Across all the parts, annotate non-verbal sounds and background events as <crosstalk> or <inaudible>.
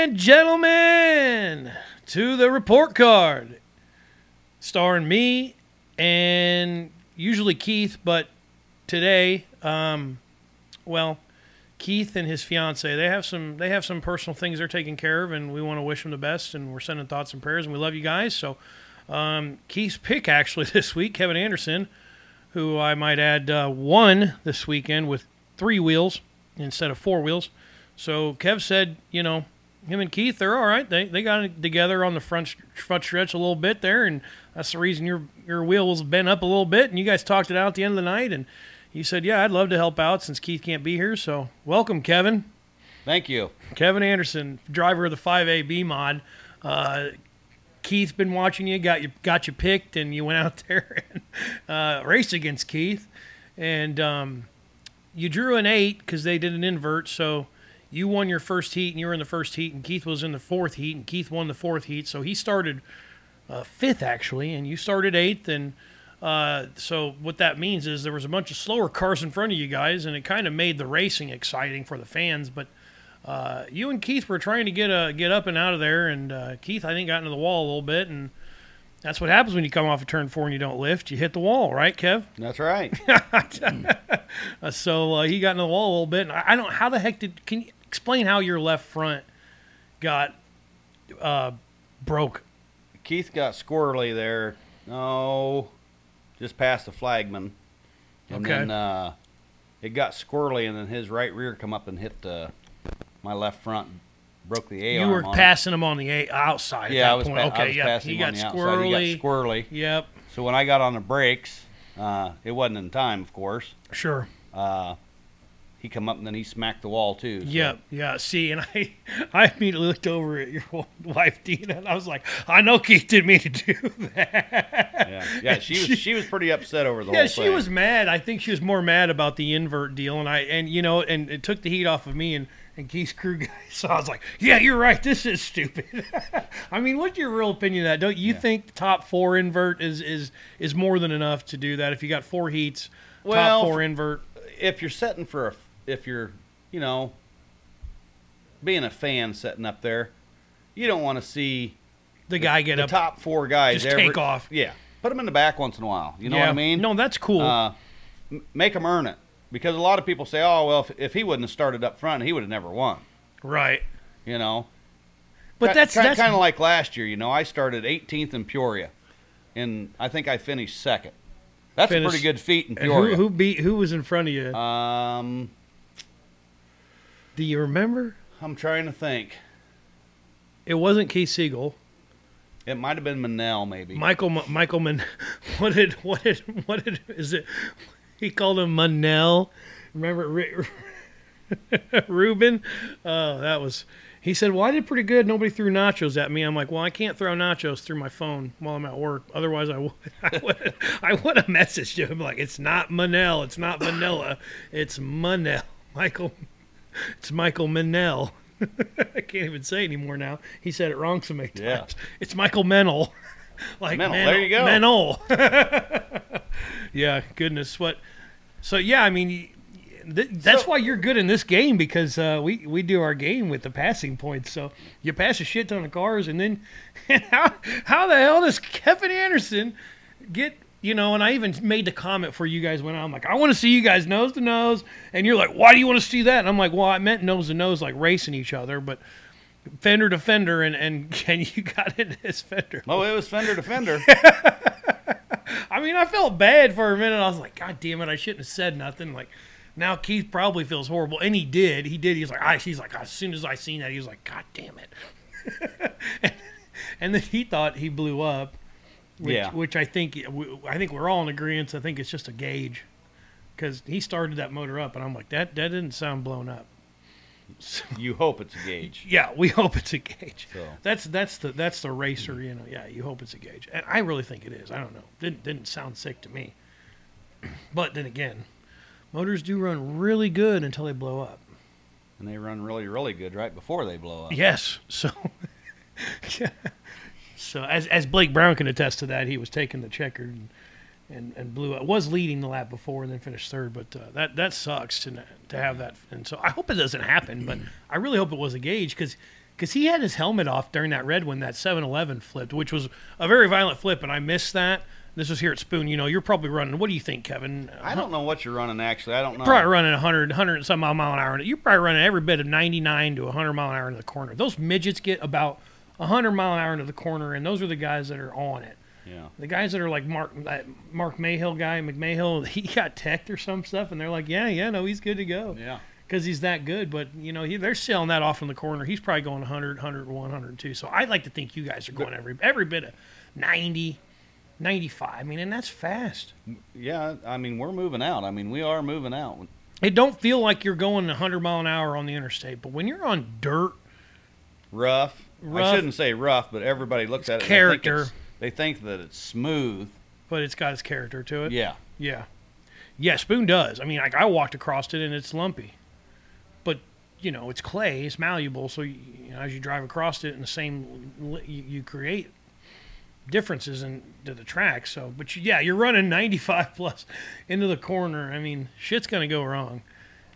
and gentlemen, to the report card, starring me and usually Keith, but today, um, well, Keith and his fiance they have some they have some personal things they're taking care of, and we want to wish them the best, and we're sending thoughts and prayers, and we love you guys. So, um, Keith's pick actually <laughs> this week, Kevin Anderson, who I might add uh, won this weekend with three wheels instead of four wheels. So Kev said, you know, him and Keith, they're all right. They they got together on the front front stretch a little bit there, and that's the reason your your wheel was bent up a little bit. And you guys talked it out at the end of the night, and he said, yeah, I'd love to help out since Keith can't be here. So welcome, Kevin. Thank you. Kevin Anderson, driver of the 5AB mod. Uh, Keith's been watching you, got you got you picked, and you went out <laughs> there and uh, raced against Keith, and um, you drew an eight because they did an invert. So you won your first heat, and you were in the first heat, and Keith was in the fourth heat, and Keith won the fourth heat. So he started uh, fifth actually, and you started eighth, and uh, so what that means is there was a bunch of slower cars in front of you guys, and it kind of made the racing exciting for the fans. But uh, you and Keith were trying to get uh, get up and out of there, and uh, Keith I think got into the wall a little bit, and that's what happens when you come off a turn four and you don't lift. You hit the wall, right, Kev? That's right. <laughs> So uh, he got into the wall a little bit. And I I don't. How the heck did? Can you explain how your left front got uh, broke? Keith got squirrely there. No, just past the flagman. And Okay. then uh, it got squirrely, and then his right rear come up and hit uh, my left front, broke the A you were on it. passing him on the a- outside. at Yeah, that I was, point. pa- okay. I was yep. passing He him got on the squirrely. outside. He got squirrely. Yep. So when I got on the brakes, uh, it wasn't in time, of course. Sure. Uh, he come up and then he smacked the wall too. so- Yep. Yeah. See, and I, <laughs> I immediately looked over at your <laughs> wife Dina, and I was like, I know Keith didn't mean to do <laughs> that. Yeah, yeah. She was she was pretty upset over the Yeah, whole thing. Yeah, she was mad. I think she was more mad about the invert deal, and I and you know, and it took the heat off of me and and Keith's crew guys. So I was like, yeah, you're right. This is stupid. I mean, what's your real opinion of that? Don't you Yeah. think top four invert is is is more than enough to do that? If you got four heats, Well, top four invert. if you're setting for a, if you're, you know, being a fan setting up there, you don't want to see The guy get the up. top four guys just ever, take off. Yeah, put them in the back once in a while. You know yeah. what I mean? No, that's cool. Uh, m- make them earn it because a lot of people say, "Oh, well, if, if he wouldn't have started up front, he would have never won." right. You know, But that's kind, that's kind of like last year. You know, I started 18th in Peoria, and I think I finished second. That's Finished- a pretty good feat in and who, Peoria. who beat who was in front of you? um, Do you remember? I'm trying to think. It wasn't Keith Siegel. It might have been Manel, maybe. Michael M- Michael Man, <laughs> what did what did what did is it? He called him Manel. Remember Ru- <laughs> Ruben? Oh, that was. He said, "Well, I did pretty good. Nobody threw nachos at me." I'm like, "Well, I can't throw nachos through my phone while I'm at work. Otherwise, I would. <laughs> I would. I would have messaged him like, it's not Manel. It's not vanilla. It's Manel. Michael. It's Michael Manel." <laughs> I can't even say anymore now. He said it wrong so many times. Yeah. It's Michael Menel. <laughs> like Menel, Menel, there you go. Menel. <laughs> yeah, goodness. What? So yeah, I mean, th- that's So- why you're good in this game because uh, we we do our game with the passing points. So you pass a shit ton of cars, and then how how the hell does Kevin Anderson get? You know, and I even made the comment for you guys when I'm like, I want to see you guys nose to nose, and you're like, why do you want to see that? And I'm like, well, I meant nose to nose, like racing each other, but fender to fender, and and, <laughs> and you got in his fender. Oh, it was fender to fender. <laughs> I mean, I felt bad for a minute. I was like, God damn it, I shouldn't have said nothing. Like, now Keith probably feels horrible, and he did. He did. He was like, I. He's like, as soon as I seen that, he was like, God damn it. and, <laughs> and then he thought he blew up. Which, Yeah. Which I think I think we're all in agreement. I think it's just a gauge, because he started that motor up, and I'm like, that that didn't sound blown up. So, <laughs> you hope it's a gauge. yeah, we hope it's a gauge. So That's that's the that's the racer, you know. Yeah, you hope it's a gauge, and I really think it is. I don't know. Didn't didn't sound sick to me. <clears throat> But then again, motors do run really good until they blow up. and they run really, really good right before they blow up. Yes. So. <laughs> so as as Blake Brown can attest to that, he was taking the checkered and and, and blew up. Was leading the lap before and then finished third, but uh, that that sucks to to have that. And so I hope it doesn't happen, but I really hope it was a gauge because because he had his helmet off during that red when that 7-Eleven flipped, which was a very violent flip, and I missed that. This was here at Spoon. You know, you're probably running. What do you think, Kevin? I don't know what you're running actually. I don't know. Probably running 100, 100 and some mile an hour. You're probably running every bit of 99 to 100 mile an hour into the corner. Those midgets get about 100 mile an hour into the corner, and those are the guys that are on it. Yeah. The guys that are like Mark, that Mark Mayhill guy, McMahill, <laughs> he got teched or some stuff, and they're like, yeah, yeah, no, he's good to go Yeah. because he's that good. But you know, he, they're selling that off in the corner. He's probably going 100, 101, 102. So I'd like to think you guys are going every every bit of 90, 95. I mean, and that's fast. Yeah. I mean, we're moving out. I mean, we are moving out. It don't feel like you're going 100 mile an hour on the interstate, but when you're on dirt, Rough. Rough. I shouldn't say rough, but everybody looks at it. character. They think, they think that it's smooth. but it's got its character to it. Yeah. Yeah. Yeah, Spoon does. I mean, like I walked across it and it's lumpy. But, you know, it's clay, it's malleable, so you, you know, as you drive across it in the same you, you create differences in to the track. So, but you, yeah, you're running 95 <laughs> plus into the corner. I mean, shit's going to go wrong.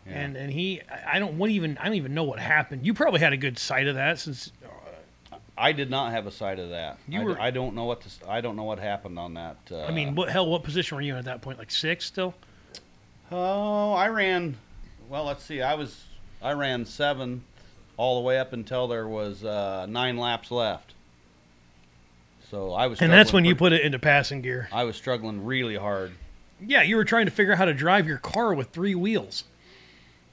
Yeah. And and he I I don't what even I don't even know what happened. You probably had a good sight of that since I did not have a sight of that. You I, were- I don't know what to, I don't know what happened on that. Uh, I mean, what hell what position were you in at that point? Like 6 still? Oh, I ran. Well, let's see. I was I ran seven all the way up until there was uh, nine laps left. So I was. And that's when you put it into passing gear. I was struggling really hard. Yeah, you were trying to figure out how to drive your car with three wheels.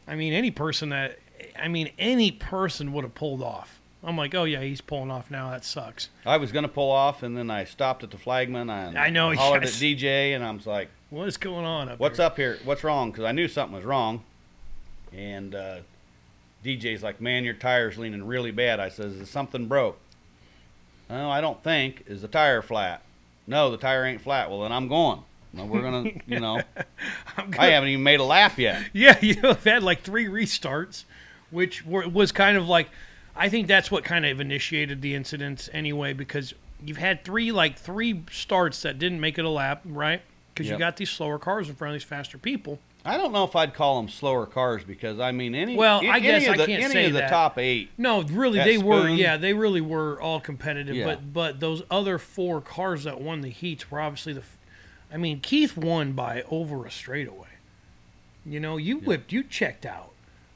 I mean, any person that, I mean, any person would have pulled off. I'm like, oh yeah, he's pulling off now. That sucks. I was gonna pull off, and then I stopped at the flagman. And I know, Hollered yes. at DJ, and I was like, What is going on up "What's here? up here? What's wrong?" Because I knew something was wrong. And uh, DJ's like, "Man, your tire's leaning really bad." I says, "Is something broke?" No, I don't think. Is the tire flat? No, the tire ain't flat. Well, then I'm going. No, we're gonna, <laughs> you know, <laughs> I'm I haven't even made a lap yet. <laughs> Yeah, you know, I've had like three restarts, which were, was kind of like, I think that's what kind of initiated the incidents anyway, because you've had three like three starts that didn't make it a lap, right? Because you got these slower cars in front of these faster people. I don't know if I'd call them slower cars because I mean any. Well, I any guess of I the, can't any say of the that. top eight. No, really, they were. Yeah, they really were all competitive. Yeah. But but those other four cars that won the heats were obviously the. I mean, Keith won by over a straightaway. You know, you whipped, you checked out.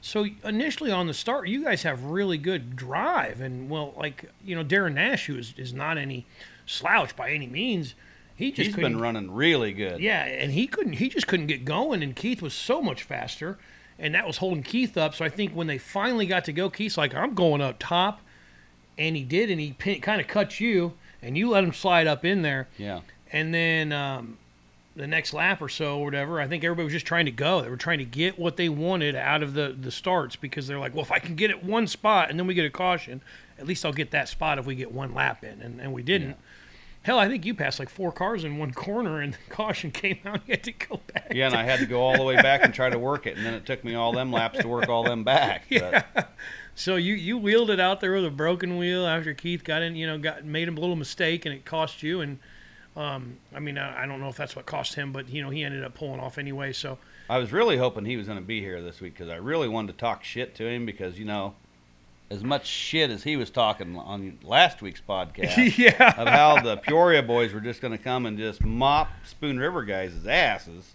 So initially on the start, you guys have really good drive, and well, like you know, Darren Nash, who is, is not any slouch by any means, he just He's been running really good. yeah, and he couldn't. He just couldn't get going, and Keith was so much faster, and that was holding Keith up. So I think when they finally got to go, Keith's like, "I'm going up top," and he did, and he pin, kind of cut you, and you let him slide up in there, Yeah. and then um, the next lap or so, or whatever, I think everybody was just trying to go. They were trying to get what they wanted out of the the starts because they're like, "Well, if I can get it one spot, and then we get a caution, at least I'll get that spot if we get one lap in," and and we didn't. Hell, I think you passed like four cars in one <laughs> corner, and the caution came out. You had to go back. Yeah, and I had to go all the way <laughs> back and try to work it, and then it took me all them laps to work all them back. But So you you wheeled it out there with a broken wheel after Keith got in, you know, got made a little mistake, and it cost you. And um, I mean, I, I don't know if that's what cost him, but you know, he ended up pulling off anyway. So I was really hoping he was going to be here this week because I really wanted to talk shit to him because you know, as much shit as he was talking on last week's <laughs> podcast yeah, of how the Peoria boys were just going to come and just mop Spoon River guys' asses.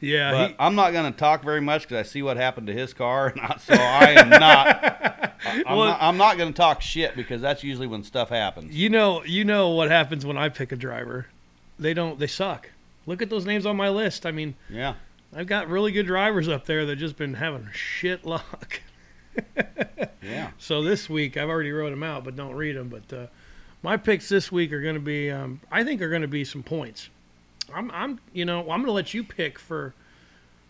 yeah, But he- I'm not going to talk very much because I see what happened to his car, and I, so I am not. <laughs> I'm Well- not, I'm not going to talk shit because that's usually when stuff happens. you know, you know what happens when I pick a driver. They don't. They suck. Look at those names on my list. I mean, Yeah, I've got really good drivers up there that just been having shit luck. <laughs> yeah. So this week, I've already wrote them out, but don't read them. But uh, my picks this week are going to be, um, I think, are going to be some points. I'm, I'm, you know, I'm going to let you pick for,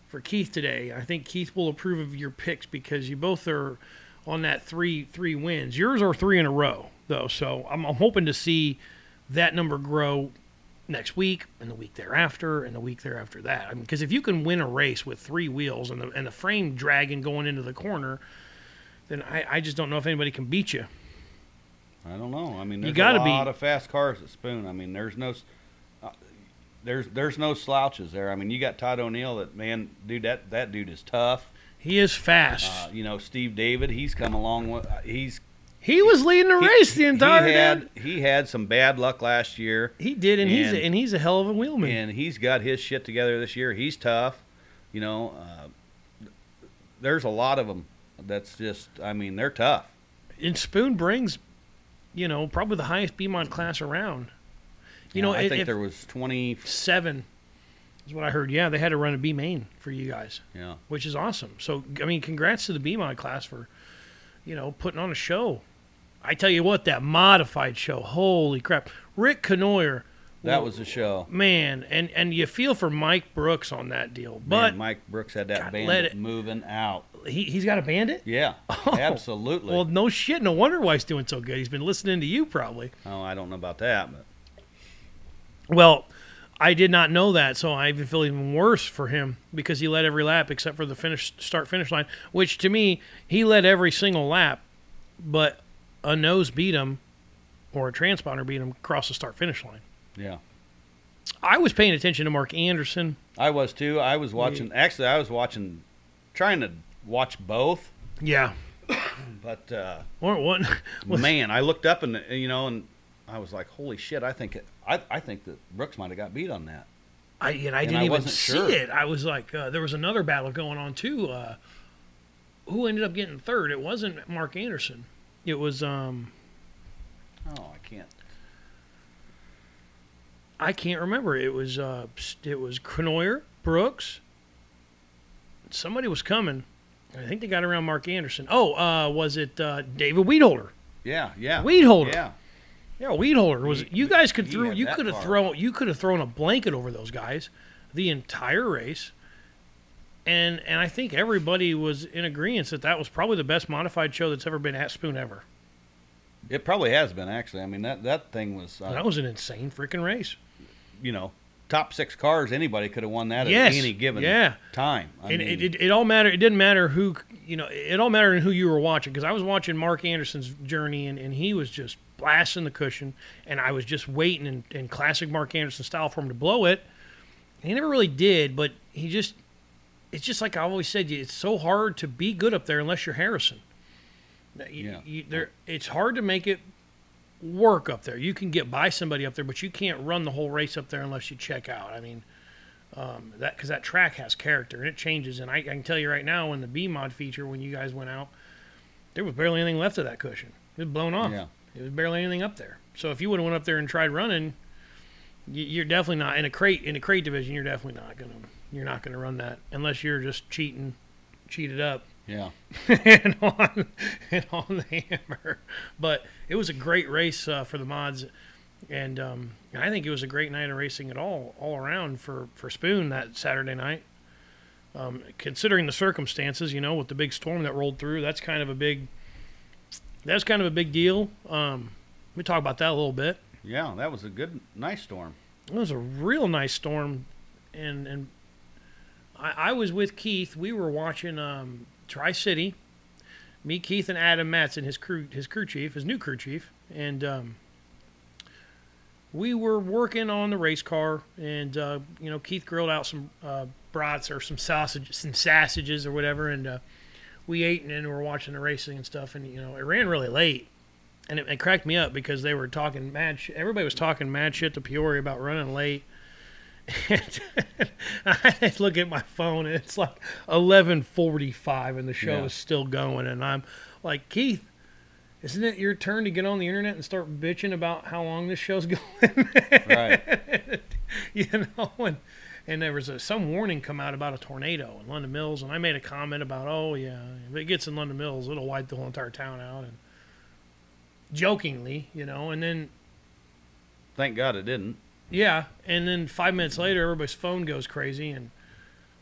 for Keith today. I think Keith will approve of your picks because you both are on that three, three wins. Yours are three in a row, though. So I'm, I'm hoping to see that number grow next week and the week thereafter and the week thereafter that. I mean, because if you can win a race with three wheels and the and the frame dragging going into the corner, then I, I just don't know if anybody can beat you. I don't know. I mean, You gotta a be- lot of fast cars at Spoon. I mean, there's no, uh, there's there's no slouches there. I mean, you got Todd O'Neill. That man, dude, that that dude is tough. He is fast. Uh, you know, Steve David. He's come along. With, uh, he's He was leading the race the entire he had he had some bad luck last year, He did, and, he's And- a, and he's a hell of a wheelman. and he's got his shit together this year. He's tough, you know. Uh, there's a lot of them. That's just, I mean, they're tough. And Spoon brings, you know, probably the highest BMOD class around. You know, I if- think there was 20. Seven what I heard. Yeah, they had to run a B main for you guys, Yeah, which is awesome. So I mean, congrats to the BMOD class for, you know, putting on a show. I tell you what, that modified show, holy crap! Rick Canoyer, that was a show. man, and and you feel for Mike Brooks on that deal, but Man, Mike Brooks had that God, band it- moving out. he he's got a bandit. Yeah, <laughs> Oh, absolutely. Well, no shit. No wonder why he's doing so good. He's been listening to you probably. oh, I don't know about that, but Well, I did not know that, so I even feel even worse for him because he led every lap except for the finish start finish line, which to me he led every single lap, but a nose beat him or a transponder beat him across the start finish line. yeah. I was paying attention to Mark Anderson. I was too. I was watching. Actually, I was watching, trying to watch both. Yeah. But uh, Or one. <laughs> man, I looked up and you know, and I was like, "Holy shit!" I think it, I I think that Brooks might have got beat on that. I and I And didn't I even see sure. it. I was like, uh, there was another battle going on too. Uh, who ended up getting third? It wasn't Mark Anderson. It was um Oh, I can't. I can't remember. It was uh it was Cronoyer, Brooks. Somebody was coming. I think they got around Mark Anderson. Oh, uh, was it uh, David Weedholder? Yeah, yeah. Weedholder. Yeah, Yeah, Weedholder was. He- you guys could throw. You could have thrown. You could have thrown a blanket over those guys, the entire race. And and I think everybody was in agreement that that was probably the best modified show that's ever been at Spoon ever. it probably has been actually. I mean, that that thing was, uh, that was an insane freaking race. you know, top six cars. Anybody could have won that Yes. at any given Yeah. time. I and mean, it, it, it all mattered. It didn't matter who, you know, it all mattered who you were watching because I was watching Mark Anderson's journey and, and he was just blasting the cushion, and I was just waiting in, in classic Mark Anderson style for him to blow it. And he never really did, but he just, it's just like I always said, it's so hard to be good up there unless you're Harrison. You- Yeah. you- there, it's hard to make it work up there. You can get by somebody up there, but you can't run the whole race up there unless you check out. I mean, um, that because that track has character and it changes. And I, I can tell you right now, when the B mod feature, when you guys went out, there was barely anything left of that cushion. It was blown off. Yeah. It was barely anything up there. So if you would have went up there and tried running, you, you're definitely not in a crate in a crate division. You're definitely not gonna you're not gonna run that unless you're just cheating, cheated up yeah, <laughs> and on and on the hammer. But it was a great race uh, for the mods, and um, I think it was a great night of racing at all all around for for Spoon that Saturday night. Um, considering the circumstances, you know, with the big storm that rolled through, that's kind of a big that's kind of a big deal. Um, we talk about that a little bit. yeah. That was a good, nice storm. It was a real nice storm, and and I, I was with Keith. We were watching um, Tri City. Me, Keith, and Adam Matson, his crew, his crew chief, his new crew chief, and um, we were working on the race car. And uh, you know, Keith grilled out some uh, brats or some sausage, some sausages or whatever, and uh, we ate and then we were watching the racing and stuff. And you know, it ran really late and it, it cracked me up because they were talking mad. Sh- everybody was talking mad shit to Peoria about running late. <laughs> And <laughs> I look at my phone and it's like eleven forty five and the show Yeah. is still going and I'm like Keith, isn't it your turn to get on the internet and start bitching about how long this show's <laughs> going? Right. you know, and and there was a, some warning come out about a tornado in London Mills, and I made a comment about, oh yeah, if it gets in London Mills, it'll wipe the whole entire town out, and jokingly, you know, and then Thank God it didn't. yeah, and then five minutes later, everybody's phone goes crazy, and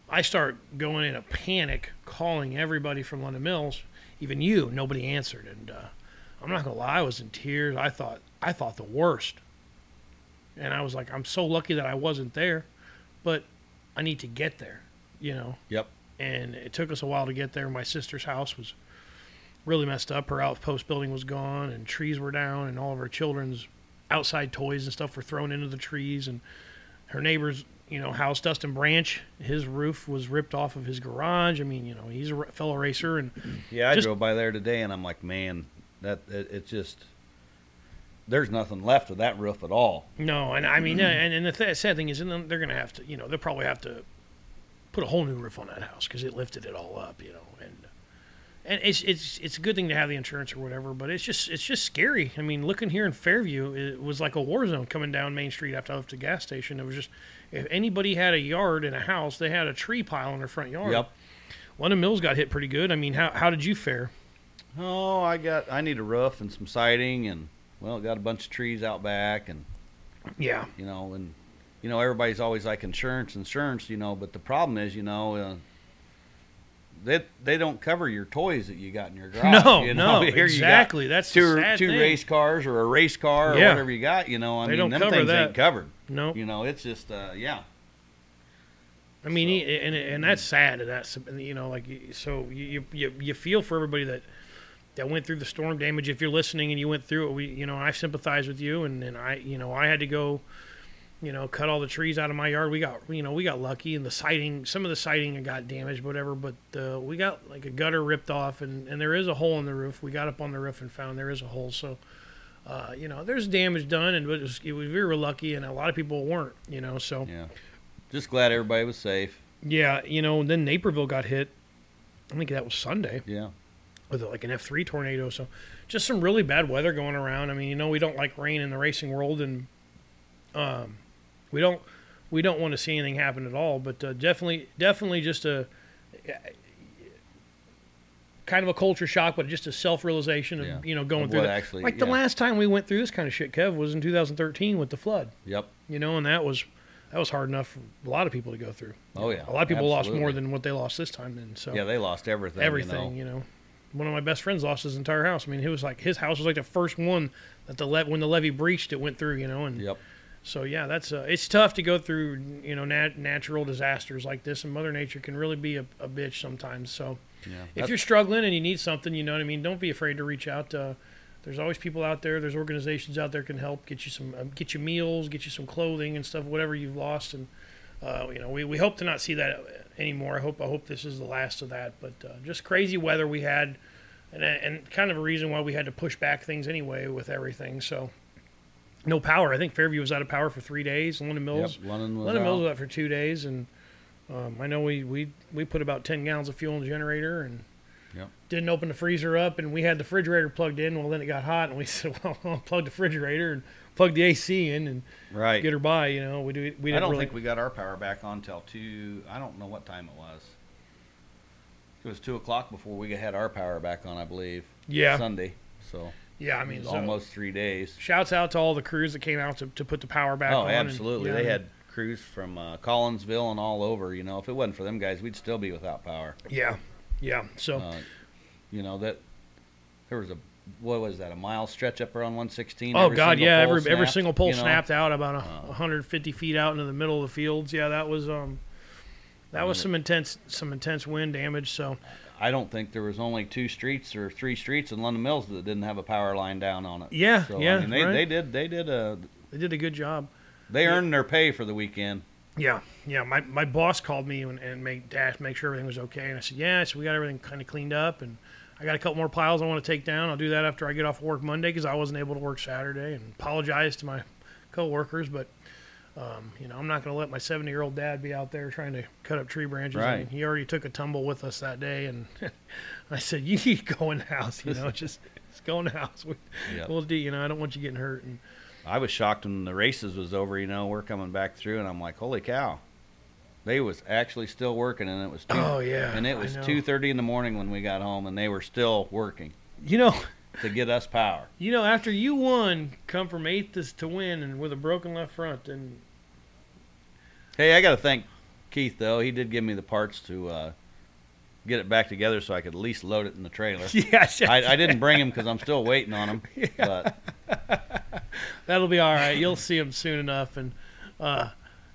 I start going in a panic, calling everybody from London Mills, even you. Nobody answered, and uh, I'm not gonna lie, I was in tears. I thought I thought the worst, and I was like, I'm so lucky that I wasn't there, but I need to get there, you know. Yep. And it took us a while to get there. My sister's house was really messed up. Her outpost building was gone, and trees were down, and all of her children's outside toys and stuff were thrown into the trees and her neighbor's you know house dustin branch his roof was ripped off of his garage i mean you know he's a fellow racer and Yeah, I Just- drove by there today, and I'm like, man, That it, it just there's nothing left of that roof at all. No, and I mean, uh, and, and the th- sad thing is, and then they're going to have to, you know, they'll probably have to put a whole new roof on that house because it lifted it all up, you know, and and it's it's it's a good thing to have the insurance or whatever, but it's just it's just scary. I mean, looking here in Fairview, it was like a war zone coming down Main Street after I left the gas station. It was just if anybody had a yard and a house, they had a tree pile in their front yard. Yep. London Mills got hit pretty good. I mean, how how did you fare? Oh, I got I need a roof and some siding and well, got a bunch of trees out back and Yeah, you know and you know everybody's always like insurance insurance you know but the problem is you know uh, they they don't cover your toys that you got in your <laughs> garage no, you know? no, <laughs> Here exactly. That's the two sad two thing. race cars or a race car or whatever you got you know I They mean don't them cover things that. ain't covered Nope. you know it's just uh yeah I mean, So- and and that's sad. And that's you know, like so you you you feel for everybody that that went through the storm damage. If you're listening and you went through it, we you know I sympathize with you. And and I you know I had to go, you know, cut all the trees out of my yard. We got you know we got lucky, and the siding some of the siding got damaged, whatever. But uh, we got like a gutter ripped off, and and there is a hole in the roof. We got up on the roof and found there is a hole. So. Uh, you know, there's damage done, and it was, it was we were lucky, and a lot of people weren't. You know, so yeah just glad everybody was safe yeah, you know, and then Naperville got hit. I think that was Sunday yeah with like an F3 tornado. So just some really bad weather going around. I mean, you know, we don't like rain in the racing world, and um, we don't we don't want to see anything happen at all. But uh, definitely, definitely just a kind of a culture shock, but just a self realization of Yeah. you know going Of through that. actually- like the last time we went through this kind of shit, Kev, was in 2013 with the flood. yep You know, and that was that was hard enough for a lot of people to go through. oh yeah A lot of people lost more than what they lost this time. Then so yeah they lost everything everything, you know? you know. One of my best friends lost his entire house. I mean, it was like his house was like the first one that the le- when the levee breached, it went through, you know. And yep so yeah, that's uh, it's tough to go through, you know, nat- natural disasters like this, and Mother Nature can really be a, a bitch sometimes. So yeah if you're struggling and you need something, you know what I mean. Don't be afraid to reach out. Uh, there's always people out there. There's organizations out there can help get you some, um, get you meals, get you some clothing and stuff, whatever you've lost. And uh, you know, we, we hope to not see that anymore. I hope I hope this is the last of that. But uh, just crazy weather we had, and and kind of a reason why we had to push back things anyway with everything. So no power. I think Fairview was out of power for three days. London Mills. yep London was London Mills was out for two days, and um, I know we, we we put about ten gallons of fuel in the generator, and Yep. didn't open the freezer up, and we had the refrigerator plugged in. Well, then it got hot, and we <laughs> said, "Well, I'll plug the refrigerator and plug the AC in and right get her by." You know, we do. We I don't really, think we got our power back on till two. I don't know what time it was. It was two o'clock before we had our power back on, I believe. Yeah, Sunday. So yeah. I mean, so- almost three days. Shouts out to all the crews that came out to, to put the power back oh, on. and, absolutely. yeah, they had crews from uh, Collinsville and all over. You know, if it wasn't for them guys, we'd still be without power. Yeah, yeah. So Uh, you know that there was a what was that a mile stretch up around 116? Oh Every God, yeah! Every every single pole you know? snapped out about a, Uh. 150 feet out into the middle of the fields. Yeah, that was um, that was Yeah. some intense some intense wind damage. So I don't think there was only two streets or three streets in London Mills that didn't have a power line down on it. yeah, So, yeah, I mean, they, right? they did they did a they did a good job. they Yeah. earned their pay for the weekend. Yeah, yeah. My, my boss called me and, and make dash make sure everything was okay, and I said, yeah. So we got everything kind of cleaned up, and I got a couple more piles I want to take down. I'll do that after I get off work Monday because I wasn't able to work Saturday, and apologize to my coworkers, but. Um, you know, I'm not going to let my 70 year old dad be out there trying to cut up tree branches. Right. he already took a tumble with us that day, and <laughs> I said, "You need to go in the house. You know, just just go in the house. We, Yep. We'll do. You know, I don't want you getting hurt." And I was shocked when the races was over. You know, we're coming back through, and I'm like, holy cow! They was actually still working, and it was two, oh yeah, and it was two thirty in the morning when we got home, and they were still working You know, to get us power. <laughs> You know, after you won, come from eighth to, win, and with a broken left front, and Hey, I got to thank Keith though. He did give me the parts to uh, get it back together so I could at least load it in the trailer. <laughs> yes, I, I didn't bring him because I'm still waiting on him. <laughs> But that'll be all right. You'll see him soon enough, and uh,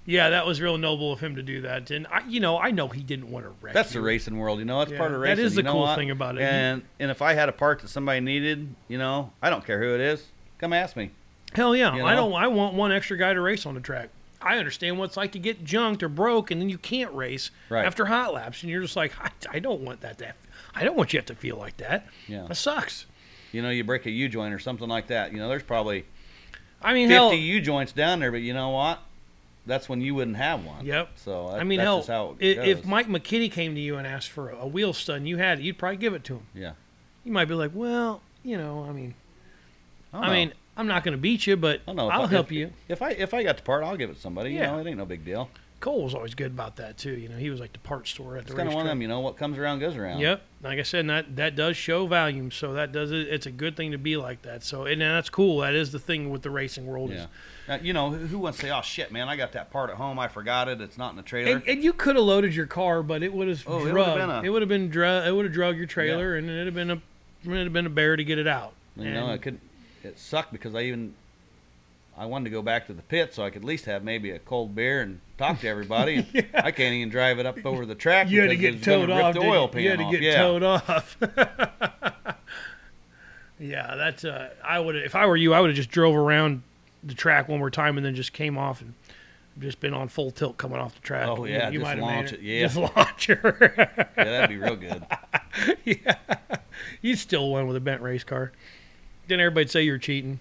yeah, that was real noble of him to do that. And I, you know, I know he didn't want to wreck. that's the racing world, you know. That's Yeah, part of racing. That is the you know cool what? thing about it. And and if I had a part that somebody needed, you know, I don't care who it is. Come ask me. Hell yeah, You I don't. I want one extra guy to race on the track. I understand what it's like to get junked or broke, and then you can't race Right. after hot laps, and you're just like, I, I don't want that. To, I don't want you to to feel like that. Yeah. That sucks. you know, you break a U joint or something like that. You know, there's probably I mean, 50 hell, U joints down there, but you know what? That's when you wouldn't have one. Yep. So that, I mean, that's hell, just how it if. Mike McKinney came to you and asked for a wheel stud and you had it, you'd probably give it to him. yeah. You might be like, well, you know, I mean, I, I mean, I'm not going to beat you, but I don't know. If I'll I- help if- you. If I if I got the part, I'll give it to somebody. Yeah. You know, it ain't no big deal. Cole was always good about that too. You know, he was like the part store at It's the kind of one of them. You know, what comes around goes around. Yep. Like I said, that that does show volume. So that does it. It's a good thing to be like that. So and that's cool. That is the thing with the racing world. Yeah. Is, Now, you know, who wants to say, "Oh shit, man, I got that part at home. I forgot it. It's not in the trailer." and, and you could have loaded your car, but it would have Oh, it drug. would've been a- it would have been drug. It would have drug your trailer, and it'd have been a it'd have been a bear to get it out. you know, And- it could. It sucked because I even I wanted to go back to the pit so I could at least have maybe a cold beer and talk to everybody. <laughs> And Yeah. I can't even drive it up over the track. you had to get towed off. The oil pan you had to off. get yeah. towed off. <laughs> yeah, that's. Uh, I would if I were you, I would have just drove around the track one more time and then just came off and just been on full tilt coming off the track. Oh, yeah, you just might launch it. it, yeah. just launch her. <laughs> yeah, that'd be real good. yeah, you still won with a bent race car. Didn't everybody say you're cheating?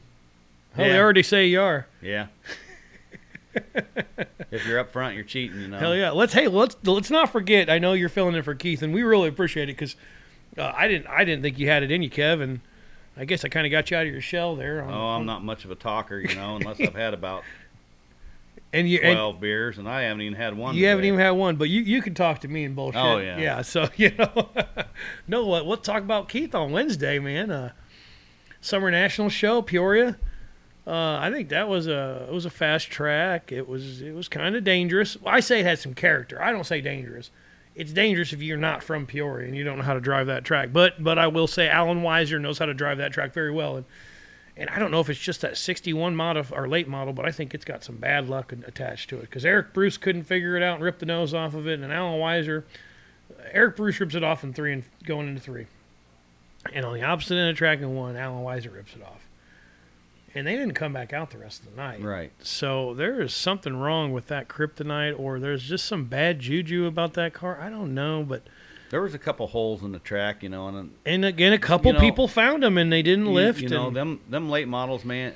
Hell, they already say you are. Yeah. if you're up front, you're cheating. You know. Hell yeah! Let's hey let's let's not forget. I know you're filling in for Keith, and we really appreciate it because uh, I didn't I didn't think you had it in you, Kev, and I guess I kind of got you out of your shell there. on- Oh, I'm not much of a talker, you know, unless <laughs> I've had about And you and 12 beers, and I haven't even had one. you haven't even had one, but you you can talk to me and bullshit. Oh, yeah. yeah. So <laughs> you know, <laughs> no what we'll talk about Keith on Wednesday, man. Uh, Summer National Show, Peoria. Uh, I think that was a it was a fast track. It was it was kind of dangerous. I say it had some character. I don't say dangerous. It's dangerous if you're not from Peoria and you don't know how to drive that track. But but I will say Alan Weiser knows how to drive that track very well. And and I don't know if it's just that 61 model or late model, but I think it's got some bad luck attached to it because Eric Bruce couldn't figure it out and ripped the nose off of it, and Alan Weiser, Eric Bruce rips it off in three and going into three, and on the opposite end of track in one, Alan Weiser rips it off, and they didn't come back out the rest of the night. Right. So there is something wrong with that kryptonite, or there's just some bad juju about that car. I don't know, but There was a couple holes in the track, you know, and and again, a couple You know, people found them and they didn't you, lift. You know, them them late models, man.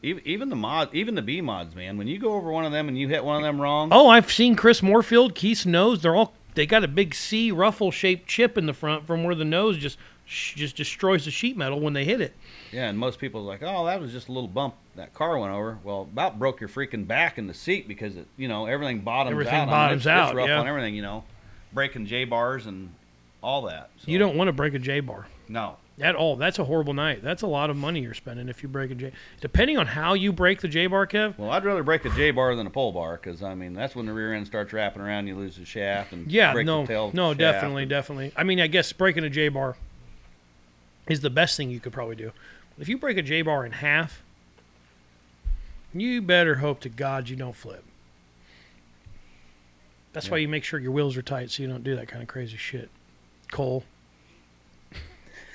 Even, even the mod, even the B mods, man. When you go over one of them and you hit one of them wrong, Oh, I've seen Chris Moorfield, Keith's nose. They're all they got a big C ruffle shaped chip in the front from where the nose just just destroys the sheet metal when they hit it. Yeah, and most people are like, oh, that was just a little bump that car went over. Well, about broke your freaking back in the seat because it, you know, everything bottoms Everything out. on it. bottoms It's- out, It's rough yeah. on everything, you know, breaking J bars and all that. So, You don't want to break a J bar No. at all. That's a horrible night. That's a lot of money you're spending if you break a J. Depending on how you break the J bar, Kev. Well, I'd rather break a J bar than a pole bar because I mean that's when the rear end starts wrapping around. You lose the shaft and Yeah, break no, the tail no, definitely, and- definitely. I mean, I guess breaking a J bar is the best thing you could probably do. If you break a J bar in half, you better hope to God you don't flip. That's why you make sure your wheels are tight so you don't do that kind of crazy shit. Cole.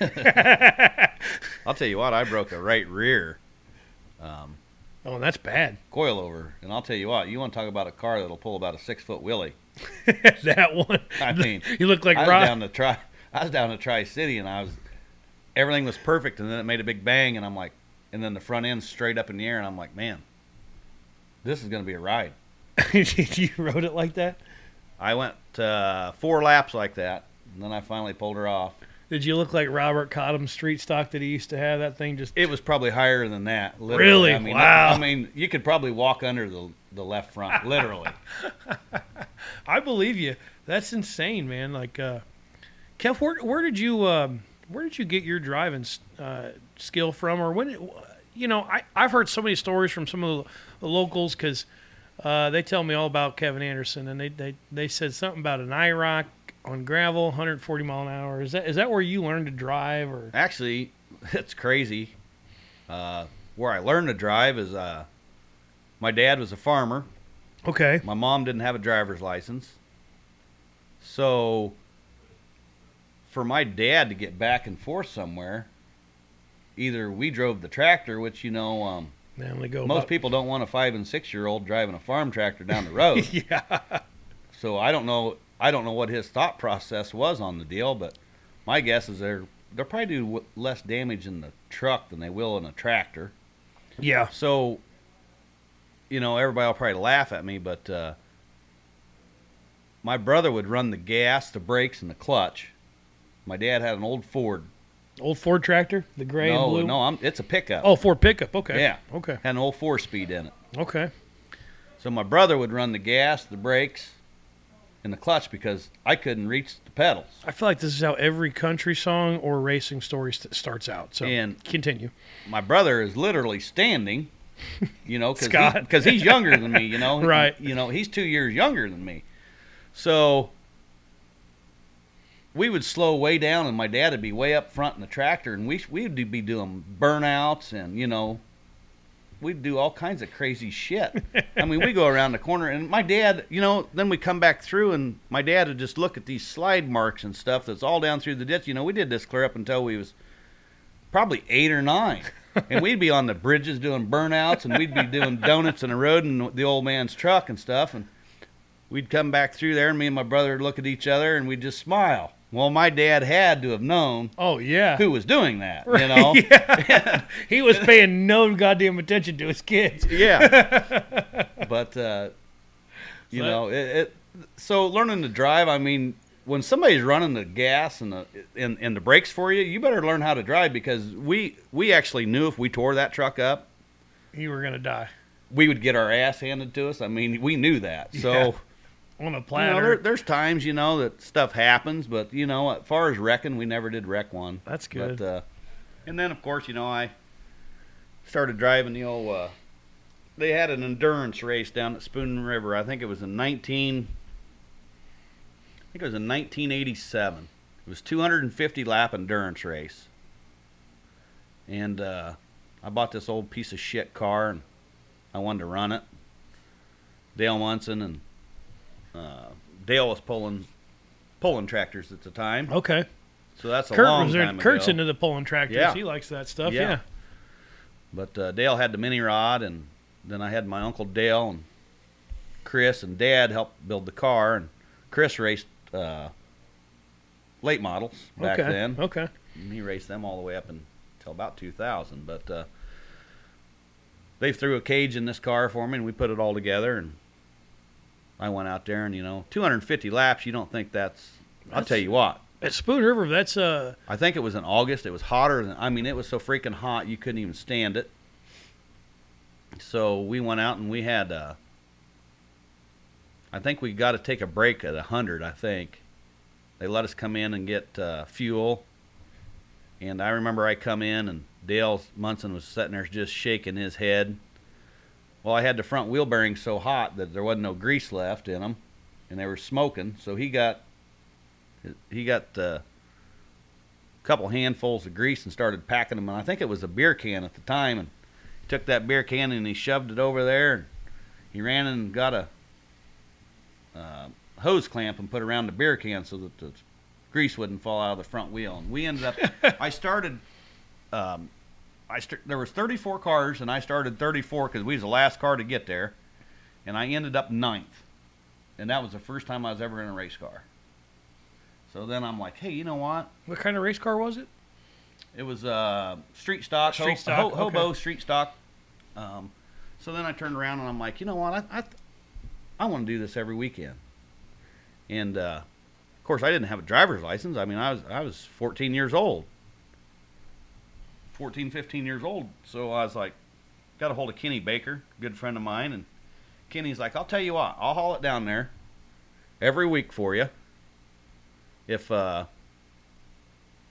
<laughs> I'll tell you what, I broke a right rear um, Oh, and that's bad. coilover, and I'll tell you what, you want to talk about a car that'll pull about a six foot wheelie. <laughs> that one. I mean, you look like I was Rob. down to try. I was down to Tri City, and I was everything was perfect, and then it made a big bang, and I'm like, and then the front end straight up in the air, and I'm like, man, this is going to be a ride. <laughs> you rode it like that? I went uh, four laps like that, and then I finally pulled her off. Did you look like Robert Cottom's street stock that he used to have? That thing just. It was probably higher than that. Literally. Really? I mean, Wow. I mean, you could probably walk under the the left front, <laughs> literally. I believe you. That's insane, man. Like, uh, Kev, where where did you um, where did you get your driving uh, skill from, or when? You know, I I've heard so many stories from some of the, the locals because uh, they tell me all about Kevin Anderson, and they they they said something about an IROC on gravel, 140 mile an hour. Is that is that where you learned to drive, or Actually, <laughs> it's crazy. Uh, where I learned to drive is uh, my dad was a farmer. okay? My mom didn't have a driver's license. So, for my dad to get back and forth somewhere, either we drove the tractor, which, you know, um, They only go most about- people don't want a five and six year old driving a farm tractor down the <laughs> road. yeah. so I don't know. I don't know what his thought process was on the deal, but my guess is there they'll probably do less damage in the truck than they will in a tractor. Yeah. So, you know, everybody will probably laugh at me, but uh, my brother would run the gas, the brakes, and the clutch. My dad had an old Ford. Old Ford tractor, the gray no, and blue. no, I'm, it's a pickup. Oh, Ford pickup. Okay. Yeah. Okay. Had an old four speed in it. Okay. So my brother would run the gas, the brakes, and the clutch because I couldn't reach the pedals. I feel like this is how every country song or racing story st- starts out. So And- continue. My brother is literally standing, <laughs> you know, because he's younger than me, you <laughs> know. Right. You know, he's two years younger than me. So we would slow way down, and my dad would be way up front in the tractor, and we we'd be doing burnouts, and you know, we'd do all kinds of crazy shit. <laughs> I mean, we go around the corner, and my dad, you know, then we come back through, and my dad would just look at these slide marks and stuff that's all down through the ditch. You know, we did this clear up until we was probably eight or nine. <laughs> and we'd be on the bridges doing burnouts, and we'd be doing donuts in the road in the old man's truck and stuff. And we'd come back through there, and me and my brother would look at each other, and we'd just smile. Well, my dad had to have known Oh yeah. who was doing that, you know? <laughs> yeah. <laughs> he was paying no goddamn attention to his kids. yeah. <laughs> But uh, you So- know, it, it. So learning to drive, I mean, when somebody's running the gas and the and, and the brakes for you, you better learn how to drive because we we actually knew if we tore that truck up, You were gonna die we would get our ass handed to us. I mean, we knew that. So. Yeah. On a You know, there, there's times you know that stuff happens, but you know, as far as wrecking, we never did wreck one. That's good. But, uh, and then of course, you know, I started driving the old. Uh, they had an endurance race down at Spoon River. I think it was in 19. I think it was in 1987. It was 250 lap endurance race, and uh, I bought this old piece of shit car, and I wanted to run it. Dale Munson and uh, Dale was pulling pulling tractors at the time, okay. so that's a Kurt long was there. time Kurt's ago. into the pulling tractors. Yeah. He likes that stuff. Yeah. Yeah. But uh, Dale had the mini rod, and then I had my uncle Dale and Chris and Dad helped build the car, and Chris raced uh, late models back okay. then. Okay. And he raced them all the way up until about 2000. But uh, they threw a cage in this car for me, and we put it all together, and I went out there, and you know, 250 laps. You don't think that's? I'll tell you what. At Spoon River, that's uh I think it was in August. It was hotter than I mean, it was so freaking hot you couldn't even stand it. So we went out and we had uh I think we got to take a break at 100, I think. They let us come in and get uh, fuel. And I remember I come in and Dale Munson was sitting there just shaking his head. Well, I had the front wheel bearings so hot that there wasn't no grease left in them, and they were smoking. So he got he got uh, a couple handfuls of grease and started packing them. And I think it was a beer can at the time. And he took that beer can and he shoved it over there. And he ran and got a uh, hose clamp and put around the beer can so that the grease wouldn't fall out of the front wheel. And we ended up. <laughs> I started. Um, I st- there was 34 cars and I started 34 because we was the last car to get there, and I ended up ninth. And that was the first time I was ever in a race car. So then I'm like, hey, you know what? what kind of race car was it? It was uh, street stock, Street ho- stock, ho- okay. hobo street stock. Um, so then I turned around and I'm like, you know what? I I, I want to do this every weekend. And uh, of course, I didn't have a driver's license. I mean, I was I was 14 years old, 14, 15 years old. So I was like, got a hold of Kenny Baker, good friend of mine, and Kenny's like, I'll tell you what, I'll haul it down there every week for you. If uh,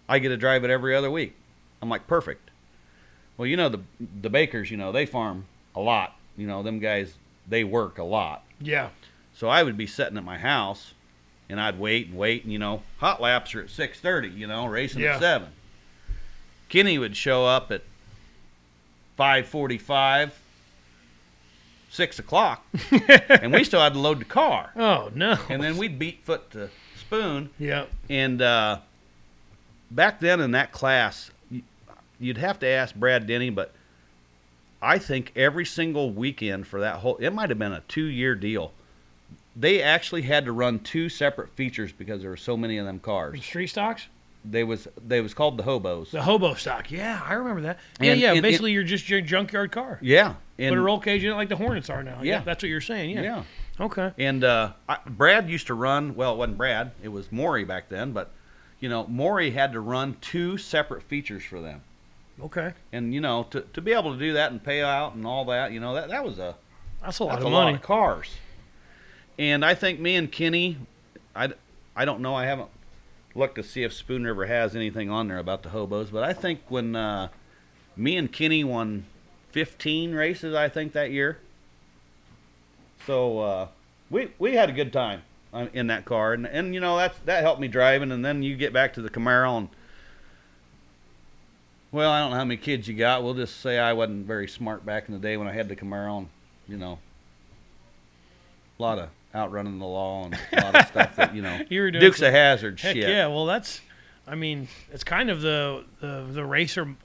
I get to drive it every other week. I'm like, perfect. Well, you know the the bakers, you know, they farm a lot. You know, them guys they work a lot. Yeah. So I would be sitting at my house and I'd wait and wait and you know, hot laps are at 6:30, you know, racing Yeah. at 7. Kenny would show up at 5:45 6 o'clock, <laughs> and we still had to load the car. Oh no. And then we'd beat foot to spoon, yeah. and uh, back then in that class, you'd have to ask Brad Denny, but I think every single weekend for that whole, it might have been a two year deal. They actually had to run two separate features because there were so many of them cars. Street stocks. They was they was called the hobos. The hobo stock. Yeah, I remember that. Yeah, And- yeah. and- basically, you're just your junkyard car. Yeah, and a roll cage in it like the Hornets are now. Yeah. that's what you're saying. Yeah. yeah. Okay. And uh, I, Brad used to run. Well, it wasn't Brad. It was Maury back then. But you know, Maury had to run two separate features for them. Okay. And you know, to, to be able to do that and pay out and all that, you know, that that was a That's a lot that's of a money. lot of cars. And I think me and Kenny, I I don't know. I haven't looked to see if Spoon River has anything on there about the hobos, but I think when uh, me and Kenny won 15 races, I think that year. So uh, we we had a good time in that car, and and you know that's that helped me driving. And then you get back to the Camaro and. Well, I don't know how many kids you got. We'll just say I wasn't very smart back in the day when I had the Camaro, and you know, a lot of outrunning the law and a lot of stuff that you know, <laughs> You were doing Dukes some- of Hazard shit. yeah. Well, that's. I mean, it's kind of the the the racer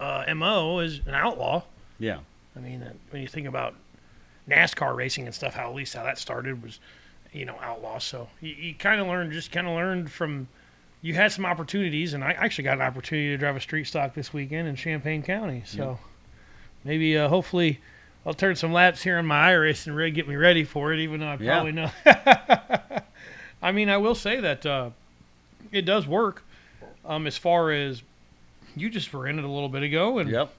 uh, mo is an outlaw. Yeah. I mean, when you think about NASCAR racing and stuff, how at least how that started was, you know, outlaw. So you, you kind of learned, just kind of learned from. You had some opportunities, and I actually got an opportunity to drive a street stock this weekend in Champaign County. So maybe, uh, hopefully, I'll turn some laps here on my Iris and really get me ready for it. Even though I Yeah. probably know. <laughs> I mean, I will say that uh, it does work. Um, as far as you just were in it a little bit ago, and Yep.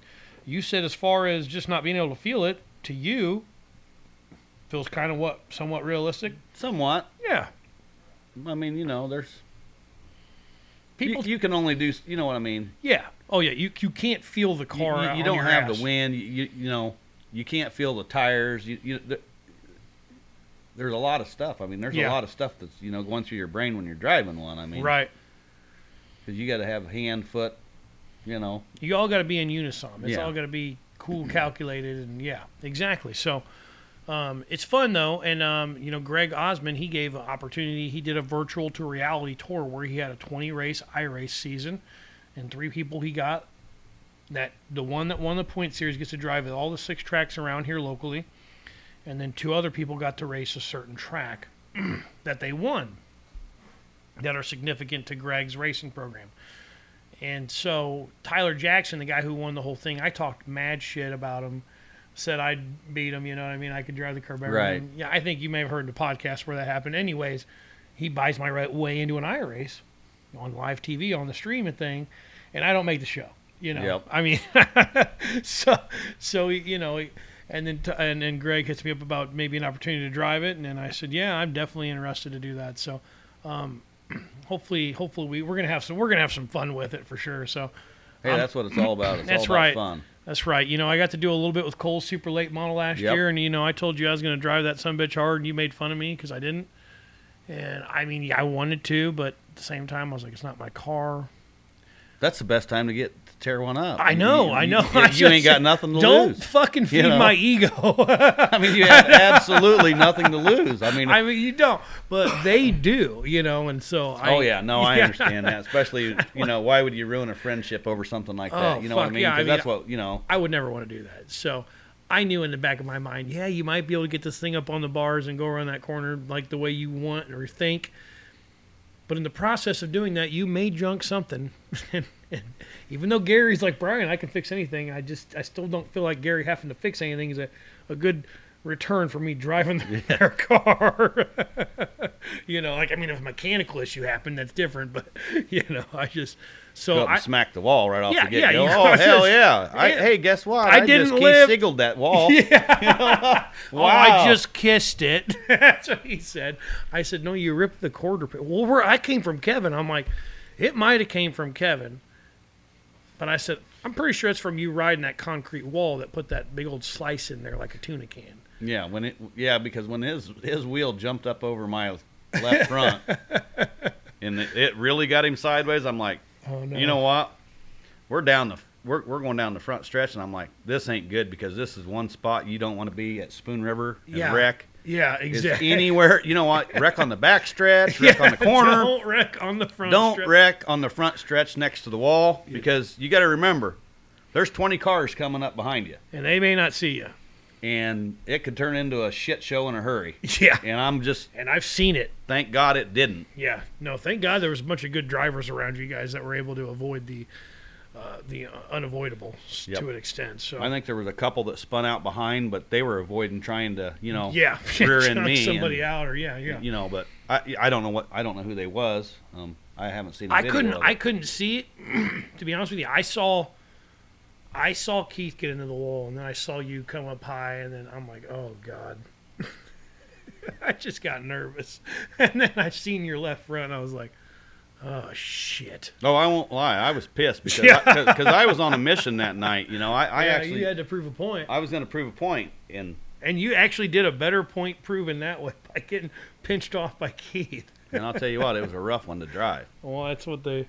you said as far as just not being able to feel it to you feels kind of what somewhat realistic Somewhat. yeah I mean, you know, there's people you, you can only do. You know what I mean? yeah oh yeah you you can't feel the car you- you on don't have the wind. You, you you know you can't feel the tires. You you. th- there's a lot of stuff. I mean, there's Yeah. a lot of stuff that's you know going through your brain when you're driving one. I mean, right Because you got to have hand, foot. You know. you all got to be in unison it's Yeah. all got to be cool <clears throat> calculated and yeah exactly so um, it's fun though and um, you know greg osmond he gave an opportunity he did a virtual to reality tour where he had a 20 race iRace season and three people he got that the one that won the point series gets to drive at all the six tracks around here locally and then two other people got to race a certain track <clears throat> that they won that are significant to greg's racing program and so Tyler Jackson, the guy who won the whole thing, I talked mad shit about him. Said I'd beat him. You know what I mean? I could drive the car better. Right. Yeah, I think you may have heard the podcast where that happened. Anyways, he buys my right way into an I race on live TV on the streaming thing, and I don't make the show. You know, Yep. I mean, <laughs> so so you know, and then t- and then Greg hits me up about maybe an opportunity to drive it, and then I said, yeah, I'm definitely interested to do that. So, um, <clears throat> hopefully, hopefully we we're gonna have some we're gonna have some fun with it for sure. So Hey, Um, that's what it's all about. It's <clears throat> that's all about right. fun. that's right. You know, I got to do a little bit with Cole's super late model last Yep. year, and you know, I told you I was gonna drive that some bitch hard, and you made fun of me because I didn't. And I mean, yeah, I wanted to, but at the same time, I was like, it's not my car. That's the best time to get to tear one up. I You- know, you- I know. You, I you <laughs> ain't got nothing to lose. Don't fucking feed know? my ego. <laughs> <laughs> I mean, you have absolutely nothing to lose. I mean, I mean, you don't, but they do, you know, and so. Oh, I, oh yeah, no, I Yeah. understand that. Especially, you know, why would you ruin a friendship over something like that? Oh, You know what I fuck, mean? yeah, I mean, that's what you know. I would never want to do that. So I knew in the back of my mind, yeah, you might be able to get this thing up on the bars and go around that corner like the way you want or think. But in the process of doing that, you may junk something. And, <laughs> even though Gary's like Brian, I can fix anything. I just I still don't feel like Gary having to fix anything is a, a good return for me driving their <laughs> car. <laughs> you know, like I mean, if a mechanical issue happened, that's different. But you know, I just so I, and smack the wall right off Yeah, the get yeah, go. you oh know, hell just- yeah. I, yeah. hey, guess what? I just didn't key live- siggled that wall. Yeah. Wow. Oh, I just kissed it. That's what he said. I said, no, you ripped the quarter. Well, where I came from Kevin. I'm like, it might have came from Kevin. But I said, I'm pretty sure it's from you riding that concrete wall that put that big old slice in there like a tuna can. Yeah, when it yeah, because when his his wheel jumped up over my left front <laughs> and it, it really got him sideways, I'm like, Oh, no. you know what? We're down the we're we're going down the front stretch and I'm like, this ain't good because this is one spot you don't want to be at Spoon River and Yeah, wreck. Yeah, exactly. anywhere, you know what? Wreck on the back stretch, <laughs> wreck on the corner. Don't wreck on the front. Don't stretch. wreck on the front stretch next to the wall because you got to remember there's 20 cars coming up behind you. And they may not see you. and it could turn into a shit show in a hurry. <laughs> Yeah. And I'm just And I've seen it. thank God it didn't. Yeah. No, thank God there was a bunch of good drivers around you guys that were able to avoid the uh, the unavoidable Yep. to an extent. So I think there was a couple that spun out behind, but they were avoiding trying to, you know, yeah, <laughs> rear end me. somebody and, out or yeah, yeah. You know, but I I don't know what I don't know who they was. Um, I haven't seen. I couldn't I couldn't see it <clears throat> to be honest with you. I saw I saw Keith get into the wall and then I saw you come up high and then I'm like, "Oh god." <laughs> I just got nervous. <laughs> And then I seen your left front I was like, "Oh shit." No, I won't lie. I was pissed because <laughs> Yeah. I, cause, 'cause I was on a mission that night. You know, I, I yeah, actually you had to prove a point. I was going to prove a point, and And you actually did a better point proving that way by getting pinched off by Keith. and I'll tell you what, it was a rough one to drive. <laughs> Well, that's what they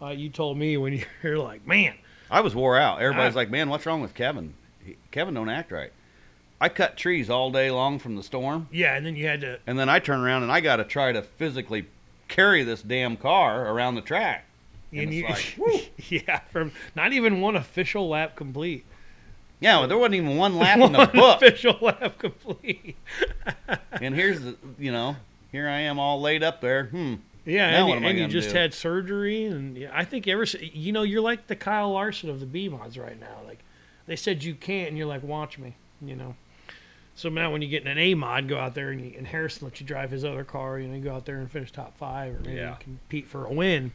uh, you told me when <laughs> you're like, "Man, I was wore out. Everybody's I- like, "Man, what's wrong with Kevin? He, Kevin don't act right." I cut trees all day long from the storm, yeah." And then you had to and then I turn around and I got to try to physically carry this damn car around the track. And and you, like, <laughs> yeah, from not even one official lap complete. Yeah, well, there wasn't even one lap in the <laughs> book. official lap complete. <laughs> And here's the, you know, here I am all laid up there. Hmm. Yeah, Now and, what you- and you just do? had surgery, and yeah, I think ever, you know, you're like the Kyle Larson of the B mods right now. Like they said you can't, and you're like, watch me, you know. So now when you get in an A mod, go out there and, you, and Harrison lets you drive his other car, you know, you go out there and finish top five, or maybe Yeah. compete for a win.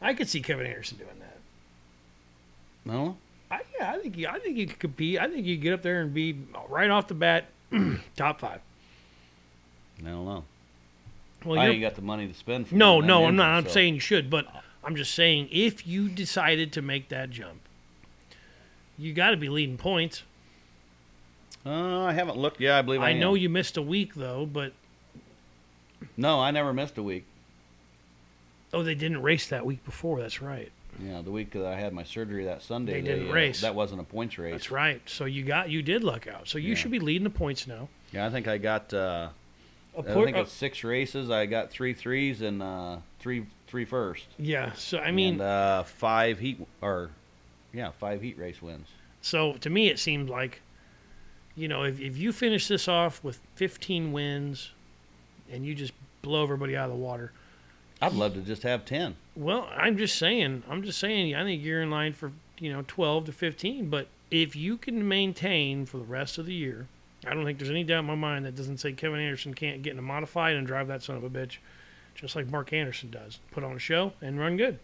I could see Kevin Harrison doing that. No. I, yeah, I think you, I think you could compete. I think you get up there and be right off the bat <clears throat> top five. I don't know. Well, I ain't got the money to spend. For no, no, I'm not. I'm so- saying you should, but I'm just saying if you decided to make that jump, you got to be leading points. Uh, I haven't looked. Yeah, I believe I, I know am. you missed a week though, but No, I never missed a week. oh, they didn't race that week before. That's right. Yeah, the week that I had my surgery that Sunday, They didn't uh, race. That wasn't a points race. That's right. So you got you did luck out. So you Yeah. should be leading the points now. Yeah, I think I got. Uh, A I think uh, it's six races. I got three threes and uh, three three first. yeah. So I mean, and, uh, five heat or yeah, five heat race wins. So to me, it seemed like, you know, if, if you finish this off with 15 wins and you just blow everybody out of the water, I'd love to just have ten. well, I'm just saying, I'm just saying, I think you're in line for, you know, 12 to 15. But if you can maintain for the rest of the year, I don't think there's any doubt in my mind that doesn't say Kevin Anderson can't get in a modified and drive that son of a bitch, just like Mark Anderson does. Put on a show and run good.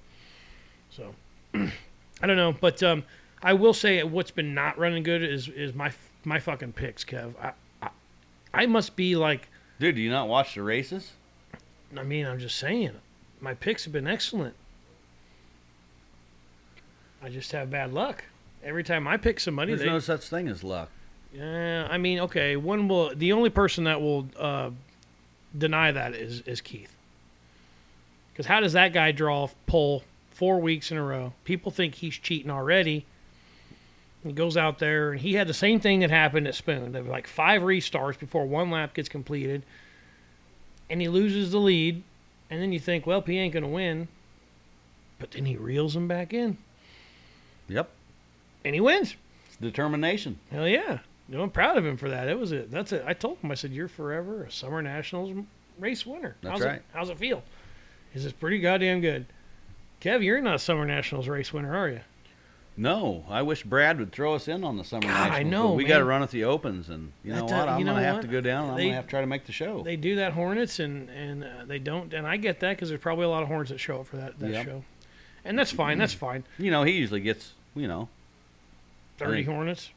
So, <clears throat> I don't know, but um, I will say what's been not running good is is my my fucking picks, Kev. I, I, I must be like, Dude, do you not watch the races? I mean, I'm just saying, my picks have been excellent. I just have bad luck. Every time I pick somebody, There's they, no such thing as luck. Yeah, I mean, okay, one will. The only person that will uh, deny that is is Keith. Because how does that guy draw pole four weeks in a row? People think he's cheating already. He goes out there and he had the same thing that happened at Spoon. There were like five restarts before one lap gets completed, and he loses the lead. And then you think, well, he ain't gonna win. But then he reels him back in, Yep, and he wins. it's determination. Hell yeah. No, I'm proud of him for that. It was it. That's it. I told him. I said, "You're forever a Summer Nationals race winner." That's how's right. It, how's it feel? He says, "Pretty goddamn good." Kev, you're not a Summer Nationals race winner, are you? No, I wish Brad would throw us in on the summer. God, I know, We got to run at the opens, and you know That, what? I'm you gonna have to go down. and I'm gonna have to try to make the show. They do that Hornets, and and uh, they don't. And I get that because there's probably a lot of Hornets that show up for that that Yep. show, and that's fine. That's fine. you know, he usually gets. You know, Thirty Hornets.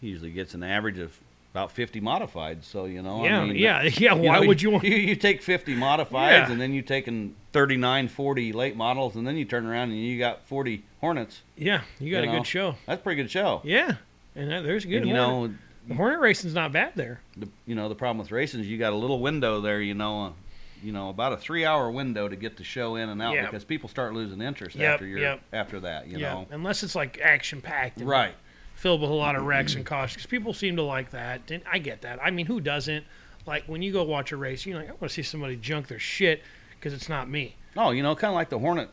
he usually gets an average of about 50 modified. So you know, yeah, I mean, yeah, yeah. you Why know, would you want? You, you take 50 modifieds, Yeah. and then you taking 39, 40 late models, and then you turn around and you got 40 Hornets. Yeah, you got You a know. good show. That's a pretty good show. Yeah, and that, there's a good. and you Hornet. know, the Hornet racing's not bad there. the, you know the problem with racing is you got a little window there. You know, uh, you know about a three-hour window to get the show in and out Yeah. because people start losing interest Yep, after you're yep. after that. You yeah, know, unless it's like action packed. right? Filled with a lot of wrecks and cautions because people seem to like that. And I get that. I mean, who doesn't? Like when you go watch a race, you're like, I want to see somebody junk their shit because it's not me. Oh, you know, kind of like the Hornet.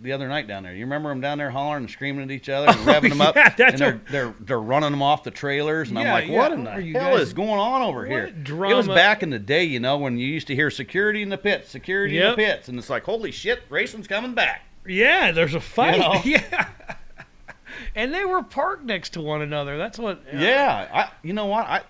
the other night down there. You remember them down there hollering and screaming at each other and <laughs> oh, revving them up, yeah, that's and they're, what- they're they're running them off the trailers, and I'm Yeah, like, yeah. what in the hell guys- is going on over what here? It was back in the day, you know, when you used to hear security in the pits, security in the pits, and it's like, holy shit, racing's coming back. Yeah, there's a fight. know? <laughs> Yeah. And they were parked next to one another. That's what. Uh, yeah, I, you know what? I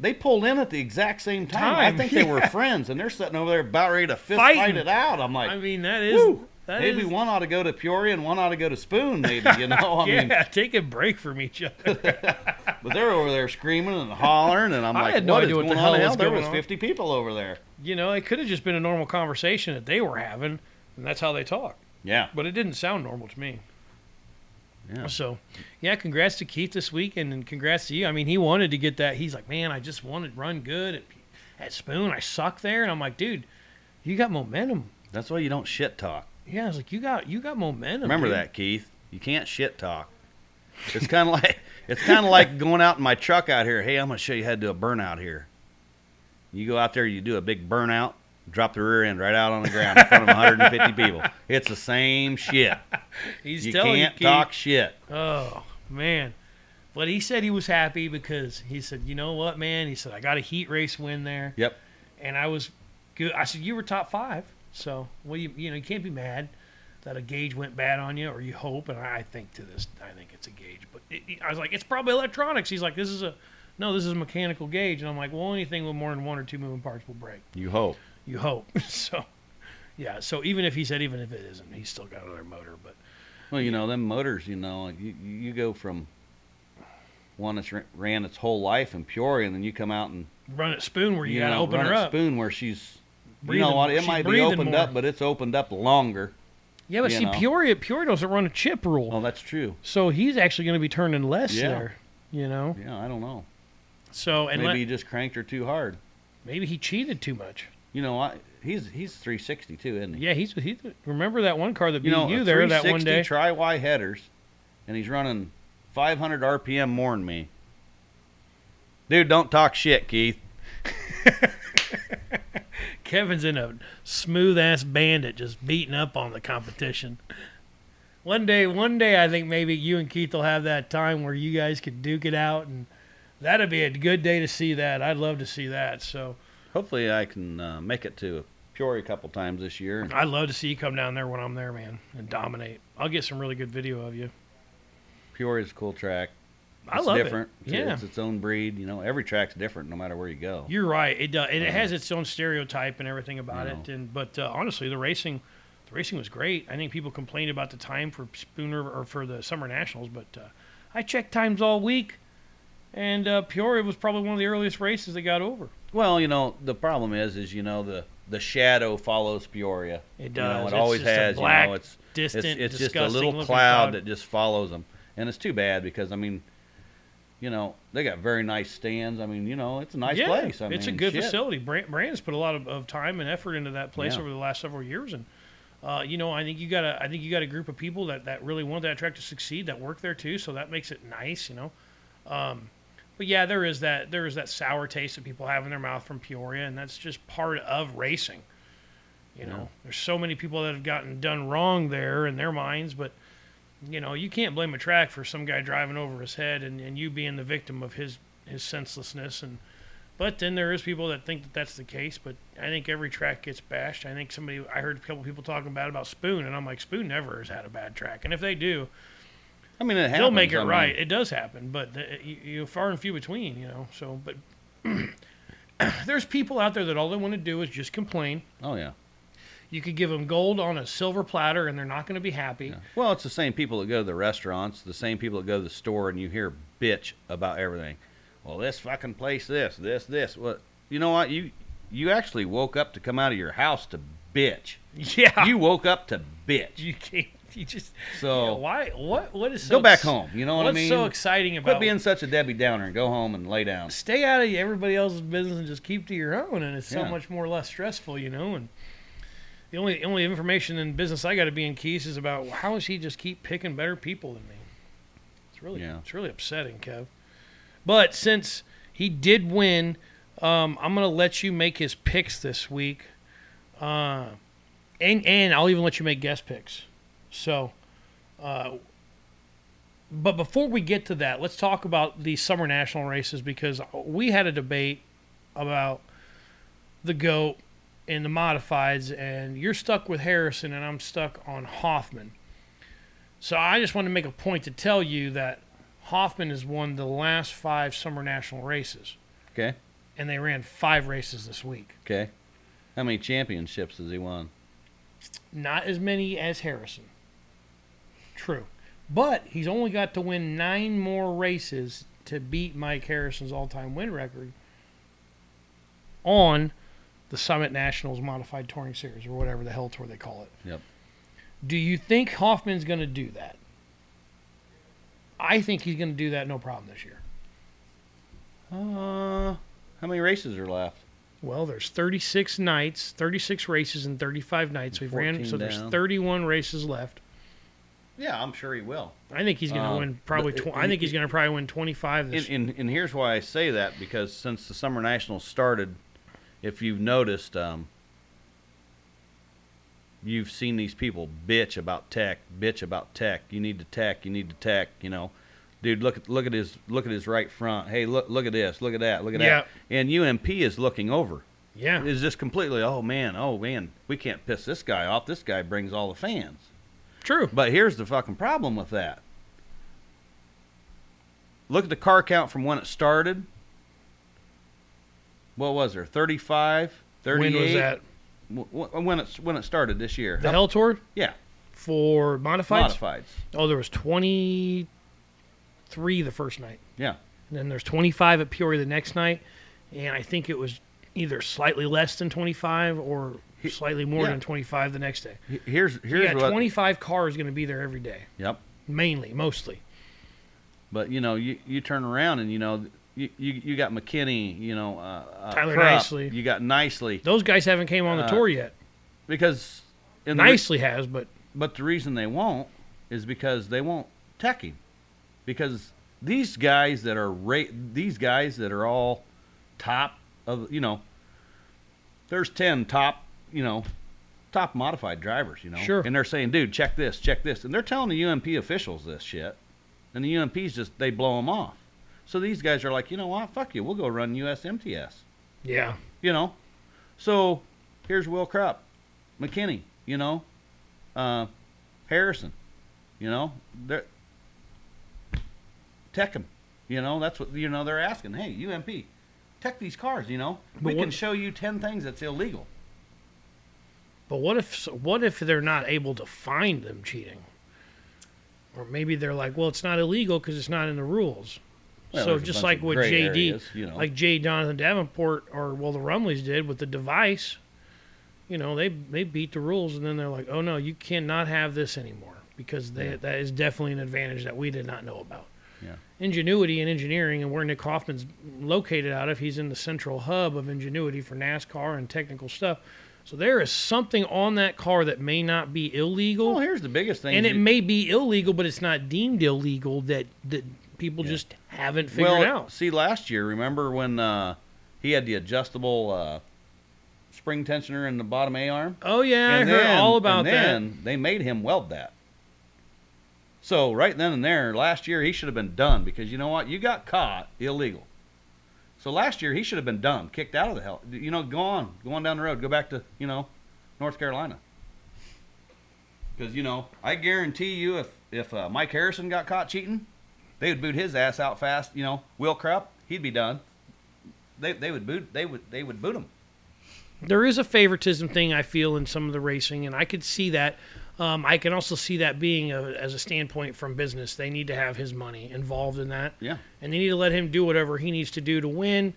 they pulled in at the exact same time. Time, I think they were friends, and they're sitting over there about ready to fist Fighting. fight it out. I'm like, I mean, that is. Woo! that maybe is- one ought to go to Peoria and one ought to go to Spoon, maybe. You know, <laughs> I yeah, mean, take a break from each other. <laughs> <laughs> but they're over there screaming and hollering, and I'm I like, had no what idea what the hell Hell, there was on. 50 people over there. you know, it could have just been a normal conversation that they were having, and that's how they talk. Yeah, But it didn't sound normal to me. Yeah. So, yeah, congrats to Keith this weekend, and congrats to you. I mean, he wanted to get that. He's like, man, I just wanted to run good at, at Spoon. I suck there, and I'm like, dude, you got momentum. That's why you don't shit talk. Yeah, I was like, you got you got momentum. Remember dude. that, Keith. You can't shit talk. It's kind of <laughs> like it's kind of like going out in my truck out here. Hey, I'm gonna show you how to do a burnout here. You go out there, you do a big burnout, drop the rear end right out on the ground in front of 150 people. It's the same shit. <laughs> He's You telling can't you, talk shit. Oh man, but he said he was happy because he said, you know what, man? He said I got a heat race win there, Yep. and I was good. I said you were top five, so well, you you know you can't be mad that a gauge went bad on you, or you hope. And I think to this, I think it's a gauge, but it, it- I was like, it's probably electronics. He's like, this is a no, this is a mechanical gauge, and I'm like, well, anything with more than one or two moving parts will break. You hope. You hope <laughs> so. Yeah, so even if he said even if it isn't, he's still got another motor. But Well, you know them motors. You know, you you go from one that's ran its whole life in Peoria, and then you come out and run at spoon where you, you gotta know, open run her at up. Spoon where she's. you know what? It might be opened more. up, but it's opened up longer. Yeah, but see, know. Peoria Peoria doesn't run a chip rule, Oh, that's true. so he's actually going to be turning less Yeah. there. You know, Yeah, I don't know. so and Maybe let- he just cranked her too hard. maybe he cheated too much. You know, I, he's he's 360 too, isn't he? Yeah, he's he. Remember that one car that beat You you, know, a there that one 360 day? Tri Y headers, and he's running 500 RPM more than me. Dude, don't talk shit, Keith. <laughs> Kevin's in a smooth ass bandit, just beating up on the competition. One day, one day, I think maybe you and Keith will have that time where you guys could duke it out, and that'd be a good day to see that. I'd love to see that. So Hopefully, I can uh, make it to Peoria a couple times this year. I'd love to see you come down there when I'm there, man, and dominate. I'll get some really good video of you. Peoria's a cool track. I It's love different. it. It's- Yeah, it's its own breed. You know, every track's different no matter where you go. you're right. It does, it Um, has its own stereotype and everything about you it. And but uh, honestly, the racing, the racing was great. I think people complained about the time for Spooner or for the Summer Nationals, but uh, I checked times all week, and uh, Peoria was probably one of the earliest races that got over. Well, you know, the problem is, is you know the the shadow follows Peoria. It You know, does. it It's always has. black, you know, it's Distant, it's, it's just a little looking cloud that just follows them, and it's too bad because I mean, you know, they got very nice stands. I mean, you know, it's a nice yeah, place. I it's mean, a good shit. facility. Brand, Brand's put a lot of, of time and effort into that place Yeah. over the last several years, and uh, you know, I think you got a, I think you got a group of people that, that really want that track to succeed that work there too. So that makes it nice, you know. Um, but yeah, there is that there is that sour taste that people have in their mouth from Peoria, and that's just part of racing. You know, Yeah. there's so many people that have gotten done wrong there in their minds, but you know, you can't blame a track for some guy driving over his head and, and you being the victim of his his senselessness and but then there is people that think that that's the case but i think every track gets bashed i think somebody i heard a couple people talking bad about spoon and i'm like spoon never has had a bad track and if they do I mean, it happens. they'll make it I mean, right it does happen but the, you, you far and few between you know so but <clears throat> there's people out there that all they want to do is just complain Oh yeah. you could give them gold on a silver platter and they're not going to be happy yeah. Well, it's the same people that go to the restaurants, the same people that go to the store, and you hear bitch about everything. Well, this fucking place, this, this, this. What? You know what? You you actually woke up to come out of your house to bitch. <laughs> yeah You woke up to bitch. you can't <laughs> you just So Yeah, why what what is so go back home. You know what I mean? so exciting about Quit being such a Debbie Downer and go home and lay down. stay out of everybody else's business and just keep to your own and it's so Yeah. much more less stressful you know and the only the only information in business I got to be in Keith's is about how does he just keep picking better people than me it's really Yeah. it's really upsetting Kev but since he did win um, I'm gonna let you make his picks this week uh, and and I'll even let you make guest picks So, uh, but before we get to that, let's talk about the summer national races because we had a debate about the goat and the modifieds, and you're stuck with Harrison, and I'm stuck on Hoffman. So I just want to make a point to tell you that Hoffman has won the last five summer national races, Okay. and they ran five races this week. Okay. How many championships has he won? Not as many as Harrison. True. But he's only got to win nine more races to beat Mike Harrison's all time win record on the Summer Nationals Modified Touring Series, or whatever the hell tour they call it. Yep. Do you think Hoffman's going to do that? I think he's going to do that no problem this year. Uh, how many races are left? Well, there's 36 nights, 36 races in 35 nights. We've ran, 14 so there's 31 races left. Yeah, I'm sure he will. I think he's going to Um, win probably. but Tw- it- I think he's going to probably win 25 this. And, and, and here's why I say that because since the Summer Nationals started, if you've noticed, um, you've seen these people bitch about tech, bitch about tech. You need to tech, you need to tech. You know, dude, look at look at his look at his right front. Hey, look look at this, look at that, look at Yeah. that. And UMP is looking over. yeah, Is just completely, oh man, oh man, we can't piss this guy off. This guy brings all the fans. True. But here's the fucking problem with that. Look at the car count from when it started. What was there? 35, 38? When was that? When it, when it started this year. The Hell Tour Yeah, for modifieds. modifieds. Oh, there was 23 the first night. Yeah. And then there's 25 at Peoria the next night, and I think it was either slightly less than 25 or slightly more yeah. than 25 the next day. Here's got what. 25 cars going to be there every day, Yep. mainly, mostly. But you know, you, you turn around and you know, you, you, you got McKinney, you know, uh, uh, Tyler Krupp, Nicely. You got Nicely Those guys haven't came on the Uh, tour yet. because in the re- Nicely has, but But the reason they won't is because they won't tech him. Because these guys that are ra- these guys that are all top of you know, there's ten top you know, top modified drivers. You know, Sure. and they're saying, dude, check this, check this, and they're telling the UMP officials this shit, and the UMPs just they blow them off. So these guys are like, you know what, fuck you, we'll go run USMTS yeah, you know. So here's Will Krupp, McKinney, you know, uh, Harrison, you know, they're tech them, you know. That's what you know they're asking. Hey, UMP, tech these cars, you know. we But can show you ten things that's illegal. But what if what if they're not able to find them cheating? Or maybe they're like, well, it's not illegal because it's not in the rules. Well, so just like what JD, areas, you know. like J. Jonathan Davenport, or well, the Rumleys did with the device. You know, they they beat the rules, and then they're like, oh no, you cannot have this anymore because they, Yeah. that is definitely an advantage that we did not know about. Yeah. Ingenuity and engineering, and where Nick Hoffman's located out of, he's in the central hub of ingenuity for NASCAR and technical stuff. So there is something on that car that may not be illegal Well, here's the biggest thing. and it you- may be illegal, but it's not deemed illegal that that people Yeah. just haven't figured well, out. see, last year, remember when uh, he had the adjustable uh, spring tensioner in the bottom A arm? Oh yeah, I and heard all about that. and then they made him weld that. So right then and there, last year he should have been done because you know what? You got caught illegal. So last year he should have been done, kicked out of the hell. You know, go on, go on down the road, go back to you know, North Carolina. Because you know, I guarantee you, if if uh, Mike Harrison got caught cheating, they would boot his ass out fast. You know, Will Krupp, he'd be done. They they would boot they would they would boot him. There is a favoritism thing I feel in some of the racing, and I could see that. Um, I can also see that being a, as a standpoint from business. They need to have his money involved in that. Yeah. and they need to let him do whatever he needs to do to win.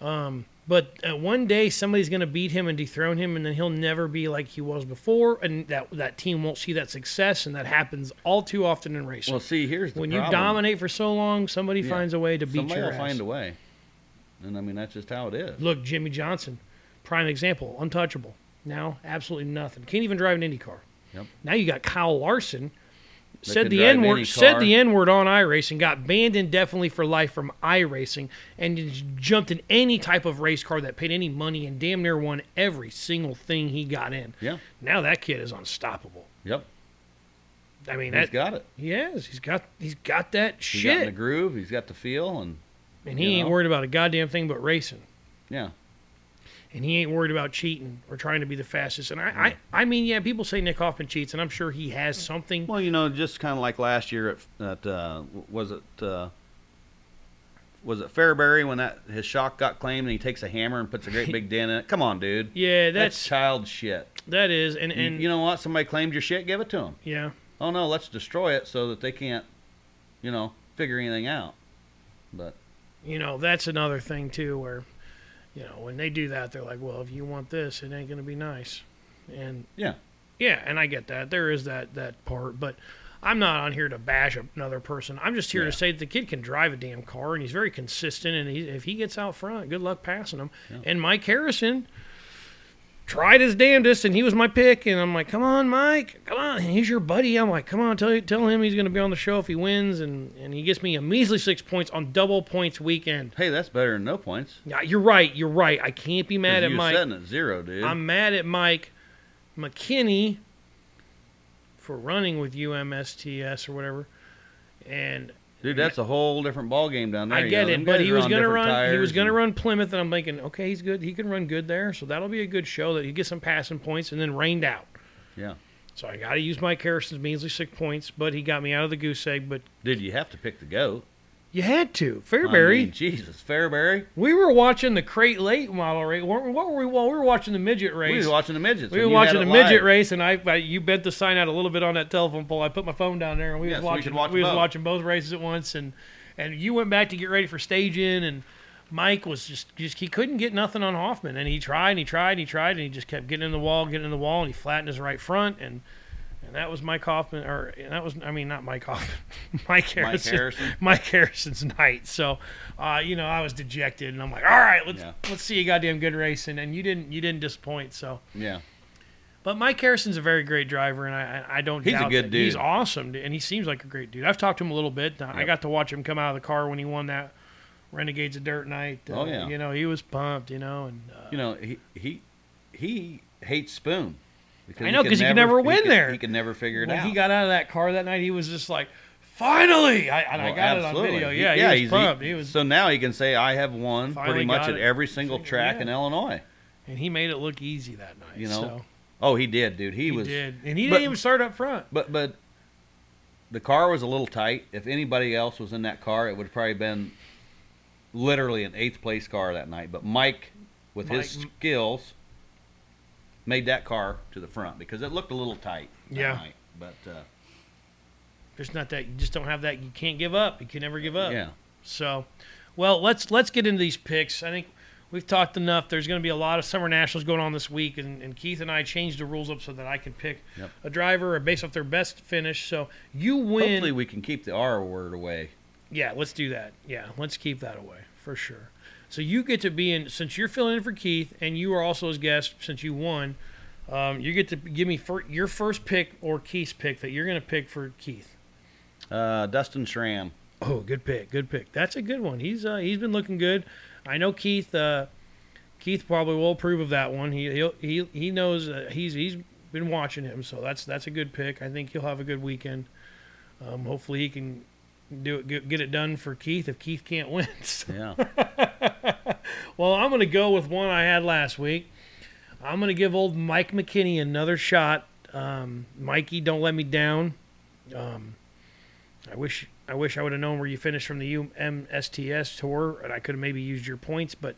Um, but uh, one day somebody's going to beat him and dethrone him, and then he'll never be like he was before, and that that team won't see that success, and that happens all too often in racing. Well, see, here's the when you dominate for so long, somebody Yeah. finds a way to beat you. Somebody your will ass. find a way. And I mean, that's just how it is. Look, Jimmie Johnson, prime example, untouchable. Now, absolutely nothing. Can't even drive an Indy car. Yep. Now you got Kyle Larson. That Said the N word. Said the N word on iRacing. Got banned indefinitely for life from iRacing, and jumped in any type of race car that paid any money, and damn near won every single thing he got in. Yeah. Now that kid is unstoppable. Yep. I mean, He's that, got it. he has. He's got he's got that shit. He's got in the groove. He's got the feel, and and he ain't know. worried about a goddamn thing but racing. yeah, and he ain't worried about cheating or trying to be the fastest. And I, I, I mean, yeah, people say Nick Hoffman cheats, and I'm sure he has something. Well, you know, just kind of like last year at, at uh, was it uh, was it Fairbury when that his shock got claimed and he takes a hammer and puts a great big <laughs> dent in it. Come on, dude. Yeah, That's that's child shit. that is, and You- and you know what? Somebody claimed your shit, give it to them. yeah, Oh no, let's destroy it so that they can't, you know, figure anything out. But you know that's another thing too, where you know when they do that, they're like, well, if you want this, it ain't gonna be nice, and Yeah. yeah, and I get that. There is that that part, but. I'm not on here to bash another person. I'm just here Yeah. to say that the kid can drive a damn car, and he's very consistent. And he, if he gets out front, good luck passing him. Yeah. And Mike Harrison, tried his damnedest, and he was my pick. And I'm like, come on, Mike, come on, he's your buddy. I'm like, come on, tell tell him he's going to be on the show if he wins, and and he gets me a measly six points on double points weekend. hey, that's better than no points. Yeah, you're right, you're right. I can't be mad at Mike. you Mike. setting at zero, dude. I'm mad at Mike McKinney for running with UMSTS or whatever, and dude, that's a whole different ball game down there. I you get know. it, but he was gonna different run. He was gonna and- run Plymouth, and I'm thinking, okay, he's good. He can run good there, so that'll be a good show. That he gets some passing points, and then rained out. Yeah. So I got to use Mike Harrison's measly six points, but he got me out of the goose egg. But Dude, you have to pick the goat. You had to I mean, Jesus, Fairbury. we were watching the crate late model race. What were we? Well, we were watching the midget race. We was watching the midgets. We were watching the midget live. race, and I, I you bent the sign out a little bit on that telephone pole. I put my phone down there, and we Yeah, was so we watching. could watch we was both. watching both races at once, and and you went back to get ready for staging, and Mike was just just he couldn't get nothing on Hoffman, and he tried, and he tried, and he tried, and he just kept getting in the wall, getting in the wall, and he flattened his right front, and and that was Mike Hoffman, or that was I mean not Mike Hoffman, <laughs> Mike Mike Harrison. Harrison. <laughs> Mike Harrison's night. So, uh, you know, I was dejected, and I'm like, all right, let's Yeah. let's see a goddamn good race, and, and you didn't you didn't disappoint. So, Yeah. but Mike Harrison's a very great driver, and I I don't. He's a good that. He's awesome, and he seems like a great dude. I've talked to him a little bit. I got to watch him come out of the car when he won that Renegades of Dirt night. Uh, Oh, yeah. you know he was pumped. You know, and uh, You know, he he he hates Spoon. Because I know, 'cause he could never win could- there. He could never figure it when out. he got out of that car that night, he was just like, finally, I, and I Well, got it on absolutely. video. He- Yeah, yeah, he was pumped. He was, so now he can say, "I have won pretty much at it. every single track Yeah. in Illinois." and he made it look easy that night. You know, so, Oh, he did, dude. He, he, was. did, and he but- didn't even start up front. But but the car was a little tight. If anybody else was in that car, it would have probably been literally an eighth place car that night. But Mike, with his Mike- skills, made that car to the front because it looked a little tight. Yeah. Night. But uh, There's not that you just don't have that. You can't give up. You can never give up. yeah, So, well, let's let's get into these picks. I think we've talked enough. There's going to be a lot of summer nationals going on this week, and, and Keith and I changed the rules up so that I can pick Yep. a driver based off their best finish. So you win. hopefully we can keep the R word away. Yeah, let's do that. Yeah, let's keep that away for sure. So you get to be in since you're filling in for Keith, and you are also his guest since you won. Um, you get to give me fir- your first pick or Keith's pick that you're going to pick for Keith. Uh, Dustin Schramm. Oh, good pick, good pick. That's a good one. He's uh, he's been looking good. I know Keith. Uh, Keith probably will approve of that one. He he'll, he he knows uh, he's he's been watching him, so that's that's a good pick. I think he'll have a good weekend. Um, hopefully, he can do it get, get it done for Keith if Keith can't win. <laughs> So- Yeah. <laughs> well, I'm going to go with one I had last week. I'm going to give old Mike McKinney another shot. Um, Mikey, don't let me down. Um, I wish I wish I would have known where you finished from the UMSTS tour, and I could have maybe used your points. But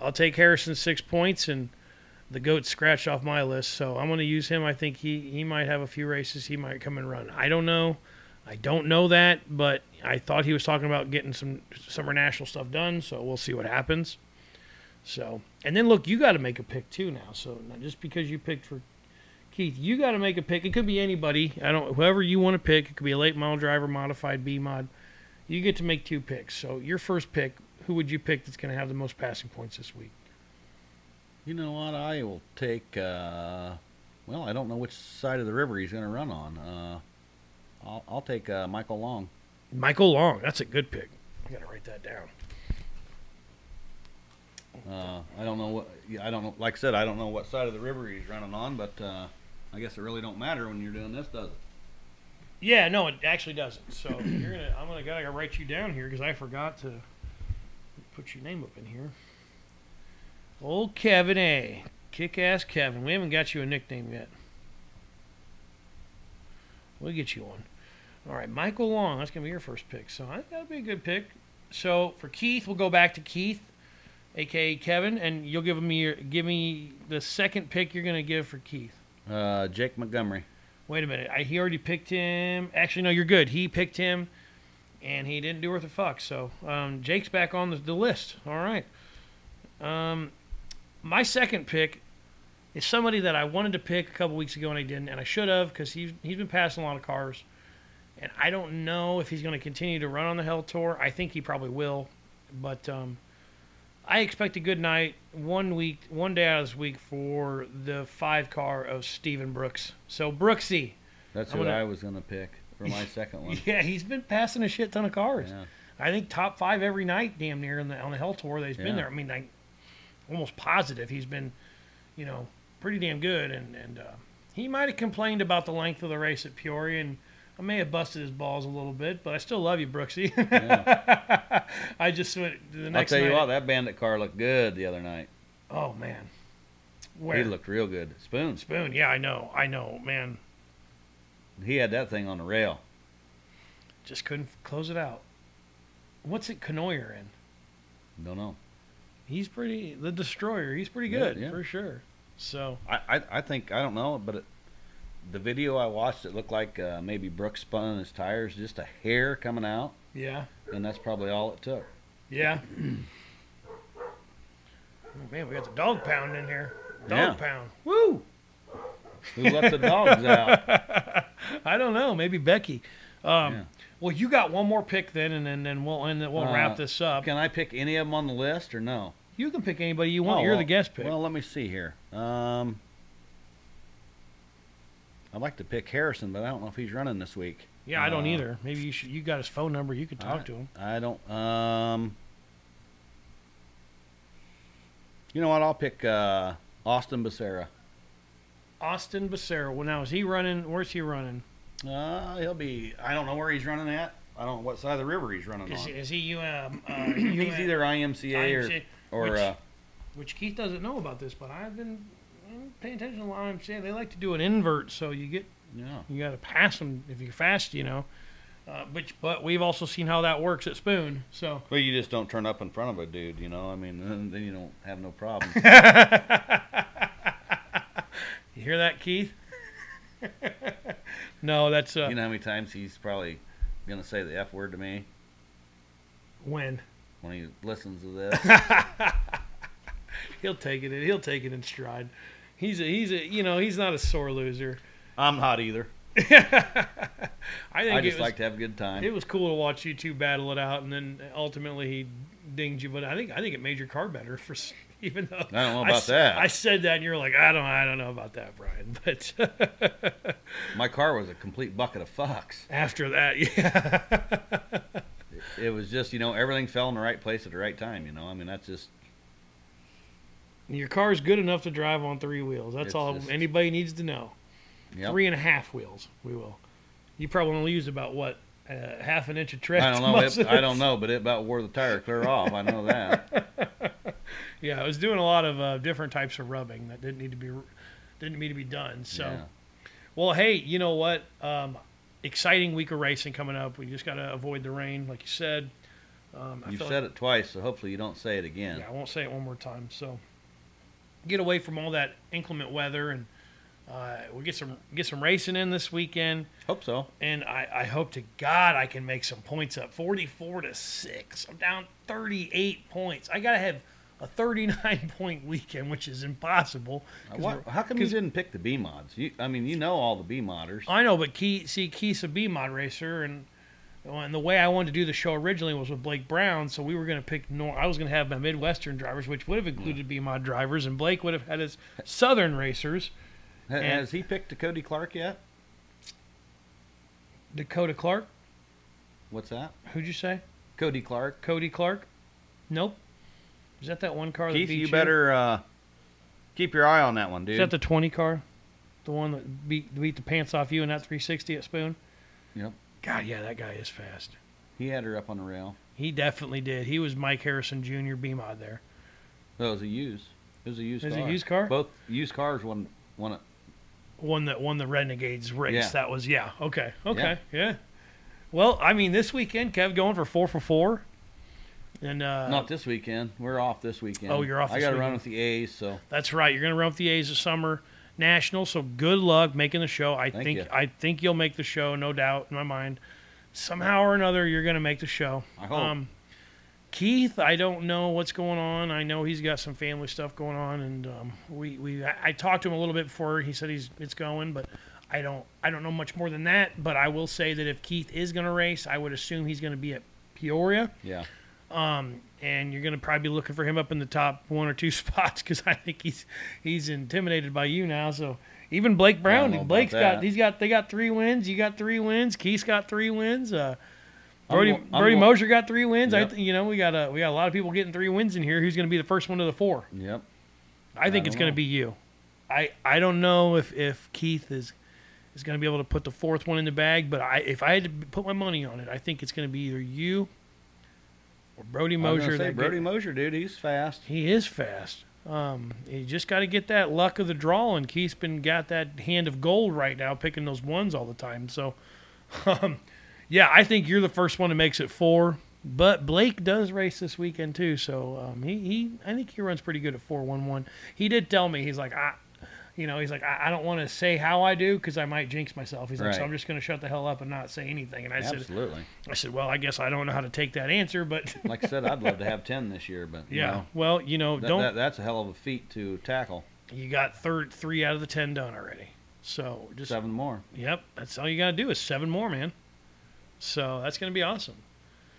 I'll take Harrison six points, and the goat scratched off my list. So I'm going to use him. I think he he might have a few races. He might come and run. I don't know. I don't know that, but I thought he was talking about getting some summer national stuff done. So we'll see what happens. So, and then look, you got to make a pick too now. So not just because you picked for Keith, you got to make a pick. It could be anybody. I don't, whoever you want to pick. It could be a late model driver, modified B mod. You get to make two picks. So your first pick, who would you pick that's going to have the most passing points this week? You know what? I will take. Uh, well, I don't know which side of the river he's going to run on. Uh, I'll, I'll take uh, Michael Long. Michael Long. That's a good pick. I got to write that down. Uh, I don't know what. I don't know. Like I said, I don't know what side of the river he's running on, but uh, I guess it really don't matter when you're doing this, does it? Yeah, no, it actually doesn't. So you're gonna, I'm gonna gotta write you down here because I forgot to put your name up in here. Old Kevin A, kick-ass Kevin. We haven't got you a nickname yet. We'll get you one. All right, Michael Long. That's gonna be your first pick. So that'll be a good pick. So for Keith, we'll go back to Keith, aka Kevin, and you'll give me your, give me the second pick you're gonna give for Keith. Uh, Jake Montgomery. Wait a minute. I, he already picked him. Actually, no, you're good. He picked him, and he didn't do worth a fuck. So um, Jake's back on the, the list. All right. Um, my second pick is somebody that I wanted to pick a couple weeks ago and I didn't, and I should have because he's he's been passing a lot of cars, and I don't know if he's going to continue to run on the Hell Tour. I think he probably will, but um, I expect a good night one week, one day out of this week for the five car of Steven Brooks. So Brooksy, That's I'm who gonna- I was gonna pick for my <laughs> second one. yeah, he's been passing a shit ton of cars. Yeah. I think top five every night, damn near on the on the Hell Tour that he's been there. I mean, I almost positive he's been, you know, pretty damn good. And and uh, he might have complained about the length of the race at Peoria, and I may have busted his balls a little bit, but I still love you, Brooksy. <laughs> I just went the next. I'll tell you night- what, that bandit car looked good the other night. Oh man, where He looked real good. Spoon. Spoon? Yeah, I know, I know, man. He had that thing on the rail. Just couldn't close it out. What's it Canoyer in? Don't know. He's pretty the destroyer. He's pretty Yeah, good yeah. for sure. So I, I, I think I don't know, but it, the video I watched, it looked like uh, maybe Brooks spun his tires just a hair coming out, yeah, and that's probably all it took. yeah. <clears throat> Oh, man, we got the dog pound in here. Dog Yeah. pound. Woo! Who let the dogs out? <laughs> I don't know. Maybe Becky. Um, Yeah. Well, you got one more pick then, and then, then we'll and then we'll Uh, wrap this up. Can I pick any of them on the list or no? You can pick anybody you want. Oh, You're well- the guest pick. Well, let me see here. Um, I'd like to pick Harrison, but I don't know if he's running this week. yeah, I don't uh, either. Maybe you should. You got his phone number. You could talk I- to him. I don't. Um, you know what? I'll pick uh, Austin Becerra. Austin Becerra. Well, now is he running? Where's he running? Uh, he'll be. I don't know where he's running at. I don't know what side of the river he's running Is, on. is he um, uh, he's either IMCA, or or which- uh, which Keith doesn't know about this, but I've been paying attention to what I'm saying. They like to do an invert, so you get yeah. you got to pass them if you're fast, you know. Uh, but but we've also seen how that works at Spoon. So Well, you just don't turn up in front of a dude, you know. I mean, then, then you don't have no problem. <laughs> you hear that, Keith? <laughs> no, that's uh, you know how many times he's probably gonna say the f word to me when when he listens to this. <laughs> he'll take it. He'll take it in stride. He's a he's a you know he's not a sore loser. I'm not either. <laughs> I think I just was, like to have a good time. It was cool to watch you two battle it out, and then ultimately he dinged you. But I think I think it made your car better for <laughs> even though I don't know about s- that. I said that, and you're like, I don't, I don't know about that, Brian. <laughs> But My car was a complete bucket of fucks. after that, yeah, It was just, you know, everything fell in the right place at the right time. You know, I mean, that's just your car's good enough to drive on three wheels. That's It's all just- anybody needs to know. yep. Three and a half wheels, we will. You probably only use about what uh, half an inch of tread. I don't know. It, I don't know, but it about wore the tire clear off. I know that. <laughs> Yeah, I was doing a lot of uh, different types of rubbing that didn't need to be didn't need to be done. So. Yeah. Well, hey, you know what? Um, exciting week of racing coming up. We just got to avoid the rain, like you said. Um, You've said like, it twice, so hopefully you don't say it again. Yeah, I won't say it one more time. So get away from all that inclement weather, and uh, we'll get some get some racing in this weekend. Hope so. And I, I hope to God I can make some points up. Forty-four to six. I'm down thirty-eight points. I gotta have a thirty-nine <laughs> point weekend, which is impossible. Why, how come you didn't pick the B mods? You, I mean, you know all the B modders. I know, but Key, see, Keith's a B mod racer, and and the way I wanted to do the show originally was with Blake Brown, so we were going to pick. Nor- I was going to have my Midwestern drivers, which would have included B mod drivers, and Blake would have had his Southern racers. Ha- and- Has he picked a Cody Clark yet? Dakota Clark, What's that? who'd you say? Cody Clark. Cody Clark? Nope. Is that that one car? that Keith, beat you better uh, keep your eye on that one, dude. Is that the twenty car? The one that beat beat the pants off you in that 360 at Spoon? Yep. God, yeah, that guy is fast. He had her up on the rail. He definitely did. He was Mike Harrison Jr. B-Mod there. That was a used. It was a used Is it car. a used car? Both used cars won won it. One that won the Renegades race. Yeah. That was yeah. Okay. Okay. Yeah. Well, I mean, this weekend, Kev going for four for four, and uh, Not this weekend. We're off this weekend. Oh, you're off I got to run with the A's, so That's right. You're going to run with the A's this summer national. So good luck making the show. I Thank think you. I think you'll make the show, no doubt in my mind. Somehow or another, you're going to make the show. I hope. Um, Keith, I don't know what's going on. I know he's got some family stuff going on, and um, we we I, I talked to him a little bit before. He said he's it's going, but I don't I don't know much more than that. But I will say that if Keith is going to race, I would assume he's going to be at Peoria. yeah. Um, and you're going to probably be looking for him up in the top one or two <laughs> spots because I think he's he's intimidated by you now. So even Blake Brown, Blake's got he's got they got three wins. You got three wins. Keith's got three wins. Uh, Brody go- I'm Brody Mosier got three wins. I Yep. th- you know we got a we got a lot of people getting three wins in here. Who's going to be the first one to the four? Yep. I think I it's going to be you. I I don't know if if Keith is is going to be able to put the fourth one in the bag, but I if I had to put my money on it, I think it's going to be either you or Brody Mosier. say, Brody get- Mosier, dude, he's fast. he is fast. Um, you just got to get that luck of the draw, and Keith's been got that hand of gold right now, picking those ones all the time. So, <laughs> um, yeah, I think you're the first one that makes it four. But Blake does race this weekend too, so um, he, he I think he runs pretty good at four one one. He did tell me he's like I, you know, he's like I, I don't want to say how I do because I might jinx myself. He's like, so Right. I'm just going to shut the hell up and not say anything. And I said, Absolutely. I said, well, I guess I don't know how to take that answer, but <laughs> Like I said, I'd love to have ten this year, but you yeah, know, well, you know, that, don't that, that's a hell of a feat to tackle. you got third three out of the ten done already. So just Seven more. yep, that's all you got to do is seven more, man. So that's gonna be awesome.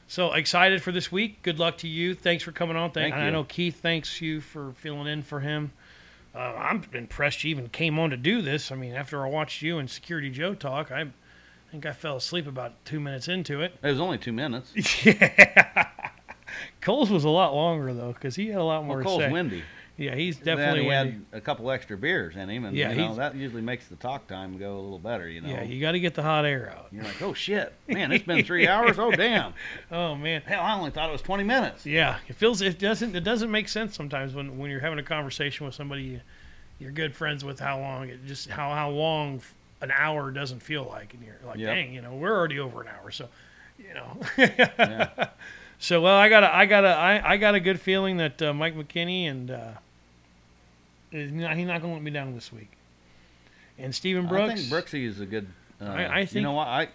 So excited for this week. Good luck to you. Thanks for coming on. Thank, Thank I you. know Keith thanks you for filling in for him. Uh, I'm impressed you even came on to do this. I mean, after I watched you and Security Joe talk, I think I fell asleep about two minutes into it. It was only two minutes. <laughs> yeah. Cole's was a lot longer though, because he had a lot more Well, Cole's windy. Yeah, he's definitely. Then he had a couple extra beers in him, and Yeah, you know, that usually makes the talk time go a little better. You know. Yeah, you got to get the hot air out. You're like, oh shit, <laughs> man, it's been three hours. Oh damn. <laughs> Oh man, Hell, I only thought it was 20 minutes. yeah, it feels it doesn't it doesn't make sense sometimes when when you're having a conversation with somebody you, you're good friends with. How long it just how how long an hour doesn't feel like, and you're like, Yep. dang, you know, we're already over an hour, so you know. Yeah. <laughs> So well, I got a I got a I, I got a good feeling that uh, Mike McKinney and uh, is not, he's not going to let me down this week. And Stephen Brooks, I think Brooksy is a good. Uh, I- I you think know what? I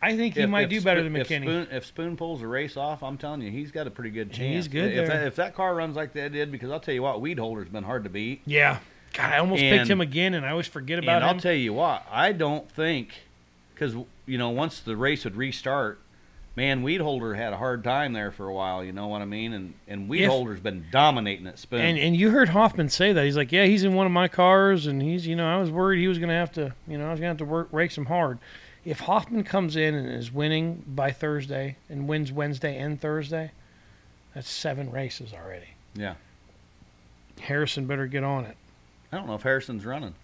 I think he if- might if do better than If McKinney. Spoon, if Spoon pulls a race off, I'm telling you, he's got a pretty good chance. He's good If there. that, if that car runs like that did, because I'll tell you what, Weed Holder's been hard to beat. yeah, God, I almost picked him again, and I always forget about and him. I'll tell you what, I don't think, because you know, once the race would restart, man, Weed Holder had a hard time there for a while. You know what I mean? And and Weed If- been dominating at Spoon. And and you heard Hoffman say that he's like, yeah, he's in one of my cars, and he's you know I was worried he was gonna have to you know I was gonna have to work race him hard. If Hoffman comes in and is winning by Thursday and wins Wednesday and Thursday, that's seven races already. yeah, Harrison better get on it. I don't know if Harrison's running.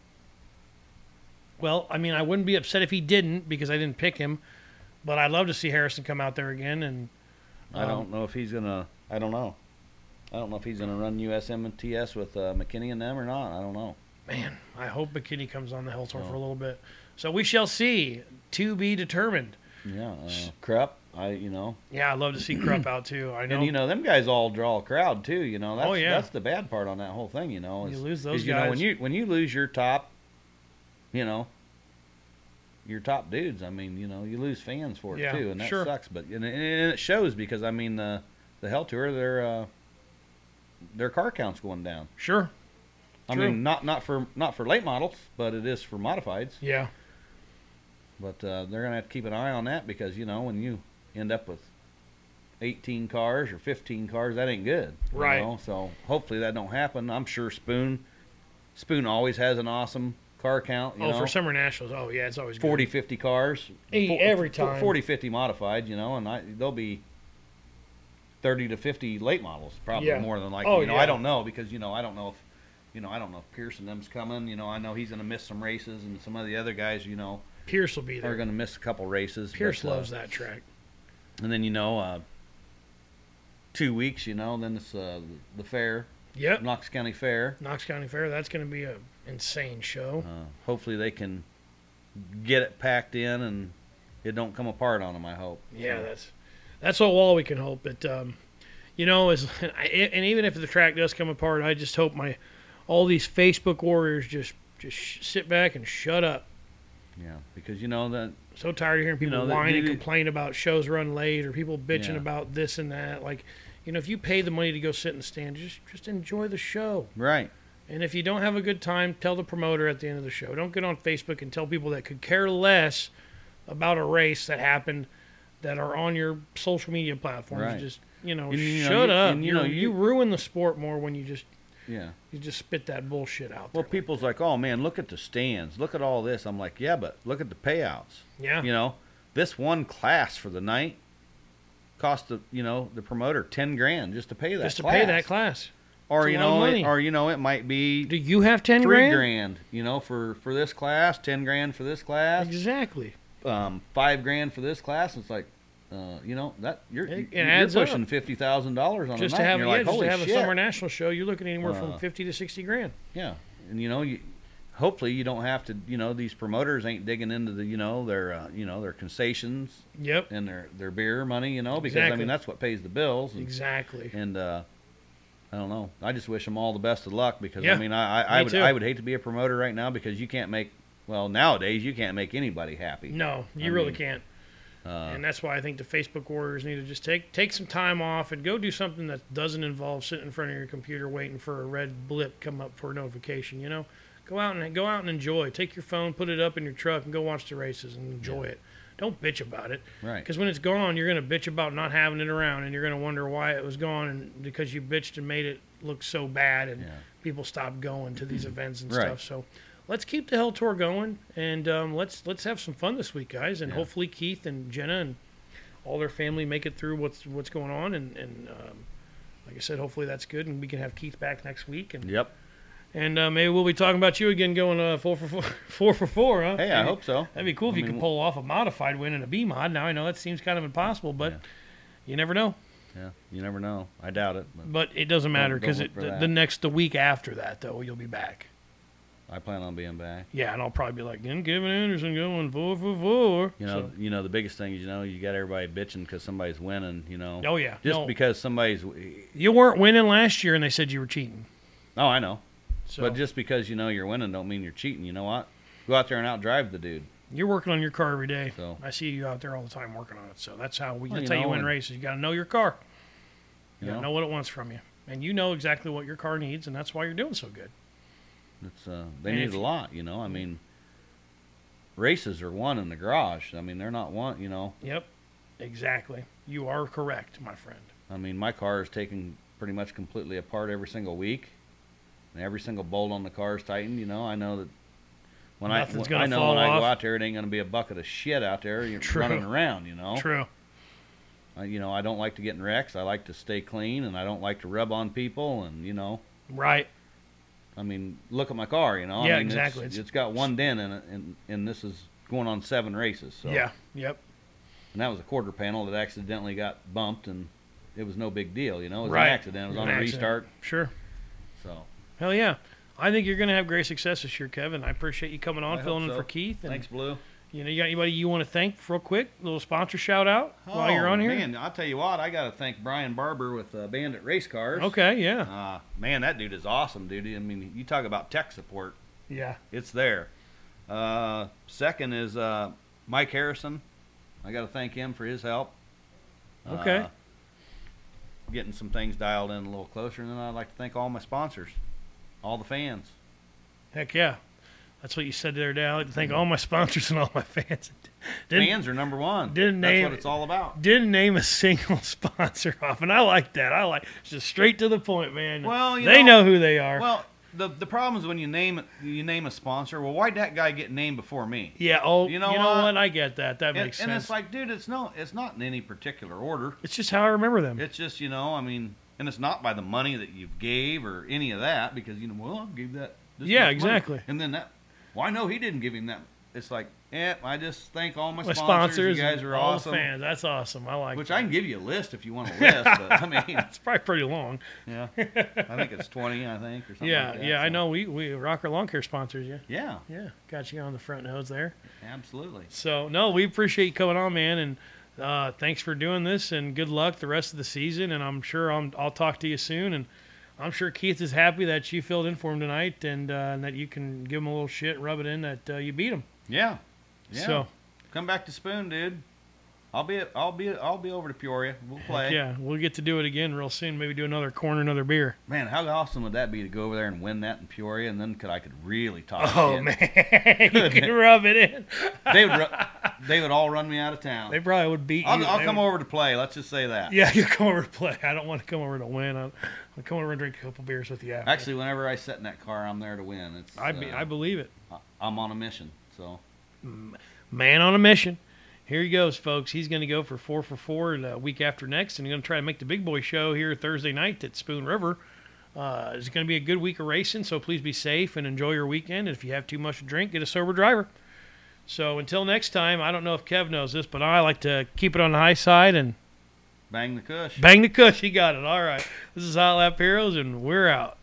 Well, I mean, I wouldn't be upset if he didn't because I didn't pick him, but I'd love to see Harrison come out there again. And I Um, don't know if he's gonna. I don't know. I don't know if he's gonna run USM and with uh, McKinney and them or not. I don't know. man, I hope McKinney comes on the Hell Tour for a Oh. little bit. So we shall see. To be determined. Yeah, uh, Krupp. I you know, Yeah, I'd love to see Krupp out too. I know. and you know them guys all draw a crowd too. You know, that's Oh, yeah. that's the bad part on that whole thing. You know, You is- lose those is, You know, when you when you lose your top, you know, your top dudes. I mean, you know, you lose fans for it Yeah, too, and that sure. sucks. But and, and it shows because I mean the the Hell Tour, their uh, their car count's going down. Sure. I True. mean, not not for not for late models, but it is for modifieds. Yeah. But uh, they're gonna have to keep an eye on that because you know when you end up with 18 cars or 15 cars, that ain't good. you Right. know? So hopefully that don't happen. I'm sure Spoon, Spoon always has an awesome car count. You oh, know, for summer nationals. Oh, yeah, it's always good. 40, 50 cars. Hey, Fo- every time. 40, 50 modified. You know, and I, they'll be 30 to 50 late models, probably Yeah. more than likely. Oh, you know, yeah. I don't know because you know I don't know if. You know, I don't know if Pearson them's coming. You know, I know he's going to miss some races, and some of the other guys, you know, Pierce will be there. are going to miss a couple races. Pierce but, uh, loves that track. And then you know, uh, two weeks. You know, then it's uh, the fair, Yep. Knox County Fair. Knox County Fair. That's going to be a insane show. Uh, hopefully they can get it packed in and it don't come apart on them. I hope. Yeah, So, that's that's all, all we can hope. But um, you know, as <laughs> and even if the track does come apart, I just hope my all these Facebook warriors just just sh- sit back and shut up. yeah, because you know that So tired of hearing people know, whine and complain about shows run late or people bitching Yeah. about this and that. Like, you know, if you pay the money to go sit in the stand, just just enjoy the show. right. And if you don't have a good time, tell the promoter at the end of the show. Don't get on Facebook and tell people that could care less about a race that happened that are on your social media platforms. Right. Just you know, And, you know, shut you- up. and, you you, know, you, you- ruin the sport more when you just Yeah. you just spit that bullshit out Well, people's like, oh man, look at the stands, look at all this. I'm like, yeah, but look at the payouts. yeah, You know, this one class for the night cost the you know the promoter ten grand just to pay that just to class. pay that class. Or you know, it, or you know, it might be Do you have ten three grand? grand. You know, for for this class, ten grand for this class, Exactly. um, five grand for this class. It's like, uh, you know, that you're It- it you're pushing up. fifty thousand dollars on Just a to have yeah, like, just to have shit. a summer national show, you're looking anywhere Uh, from fifty to sixty grand. Yeah, and you know, you hopefully you don't have to. You know, these promoters ain't digging into the you know their uh, you know their concessions Yep. and their their beer money. You know, because I mean that's what pays the bills. And, Exactly. and uh, I don't know. I just wish them all the best of luck because Yeah, I mean I I, I would too. I would hate to be a promoter right now because you can't make well nowadays you can't make anybody happy. No, you I really mean, can't. Uh, and that's why I think the Facebook warriors need to just take take some time off and go do something that doesn't involve sitting in front of your computer waiting for a red blip come up for a notification. You know, go out and go out and enjoy. Take your phone, put it up in your truck, and go watch the races and enjoy it. Don't bitch about it right. because when it's gone, you're gonna bitch about not having it around, and you're gonna wonder why it was gone, and because you bitched and made it look so bad, and Yeah. people stopped going to these events and Right. stuff. So let's keep the Hell Tour going, and um, let's let's have some fun this week, guys, and Yeah. hopefully Keith and Jenna and all their family make it through what's what's going on, and and um, like I said, hopefully that's good, and we can have Keith back next week, and Yep. And uh, maybe we'll be talking about you again, going uh, four for four, <laughs> four for four, huh? Hey, I Maybe- hope so. That'd be cool if I you mean, could pull off a modified win in a B mod. Now I know that seems kind of impossible, but Yeah. you never know. Yeah, you never know. I doubt it, but But it doesn't matter because the, the next the week after that though you'll be back. I plan on being back. Yeah, and I'll probably be like, then Kevin Anderson going four for four. You know, So- you know the biggest thing is you know you got everybody bitching because somebody's winning. You know, oh yeah, just no, because somebody's. you weren't winning last year, and they said you were cheating. Oh, I know. So But just because you know you're winning, don't mean you're cheating. You know what? Go out there and outdrive the dude. you're working on your car every day. So I see you out there all the time working on it. So that's how we. Well, that's you how you win races. You got to know your car. You, you got to know, know what it wants from you, and you know exactly what your car needs, and that's why you're doing so good. it's uh, they And need a lot. You know, I mean, races are won in the garage. I mean, they're not one. You know, Yep, exactly. You are correct, my friend. I mean, my car is taken pretty much completely apart every single week, and every single bolt on the car is tightened. You know, I know that. When Nothing's I, gonna I know when I go out there, it ain't gonna be a bucket of shit out there. You're True. running around, you know. True. I, you know, I don't like to get in wrecks. I like to stay clean, and I don't like to rub on people. And you know, Right. I mean, look at my car. You know, Yeah, I mean, exactly. It's, It's- it's got one dent in it, and and this is going on seven races. So. Yeah. Yep. And that was a quarter panel that accidentally got bumped, and it was no big deal. You know, it was Right. an accident. It was on An a accident. restart. Sure. So Hell yeah. I think you're going to have great success this year, Kevin. I appreciate you coming on, I filling hope in for Keith. And, thanks, Blue. You know, you got anybody you want to thank real quick? A little sponsor shout out while you're Oh, on here? man, I'll tell you what. I got to thank Brian Barber with uh, Bandit Race Cars. Okay, yeah. Uh, man, that dude is awesome, dude. I mean, you talk about tech support. Yeah. It's there. Uh, second is uh, Mike Harrison. I got to thank him for his help. Okay. Uh, getting some things dialed in a little closer, and then I'd like to thank all my sponsors, all the fans. Heck yeah. That's what you said there, Dad. I'd like to thank all my sponsors and all my fans. Didn't, fans are number one. didn't That's name- what it's all about. didn't name a single <laughs> sponsor off, and I like that. I like it's just straight to the point, man. Well, you they know- know, who they are. Well, the the problem is when you name it, you name a sponsor. Well, why'd that guy get named before me? yeah. Oh, You you know know, what? what? I get that. That makes and sense. And it's like, dude, it's no, it's not in any particular order. it's just how I remember them. It's just you know, I mean, and it's not by the money that you gave or any of that because you know, well, I gave that. This Yeah, much money. exactly. And then that, well, I know he didn't give him that it's like, yeah, I just thank all my, My sponsors. sponsors, You guys are all awesome. fans. That's awesome. I like. Which that. I can give you a list if you want a list, but <laughs> I mean, It's probably pretty long. yeah, <laughs> I think it's twenty. I think or something. yeah, like that, yeah. I know. We we Rocker Lawn Care sponsors you. Yeah, Yeah, got you on the front nose there. absolutely. So no, we appreciate you coming on, man, and uh, thanks for doing this. And good luck the rest of the season. And I'm sure I'm, I'll talk to you soon. And I'm sure Keith is happy that you filled in for him tonight, and, uh, and that you can give him a little shit, and rub it in that uh, you beat him. Yeah, yeah. So Come back to Spoon, dude. I'll be I'll be I'll be over to Peoria. We'll play. yeah, we'll get to do it again real soon. Maybe do another corner, another beer. Man, how awesome would that be to go over there and win that in Peoria, and then could I could really talk. Oh shit. man, <laughs> you can <laughs> rub it in. They would ru- they would all run me out of town. They probably would beat I'll, you. I'll They come would- over to play. Let's just say that. Yeah, <laughs> you come over to play. I don't want to come over to win. I'll, I'll come over and drink a couple beers with you. After. Actually, whenever I sit in that car, I'm there to win. It's I, be, uh, I believe it. I- I'm on a mission. So man on a mission. Here he goes, folks. He's going to go for four for four the week after next, and he's going to try to make the big boy show here Thursday night at Spoon River. Uh, it's going to be a good week of racing, so please be safe and enjoy your weekend. And if you have too much to drink, get a sober driver. So until next time, I don't know if Kev knows this, but I like to keep it on the high side and bang the cush. bang the cush. He got it. All right. This is Hot Lap Heroes, and we're out.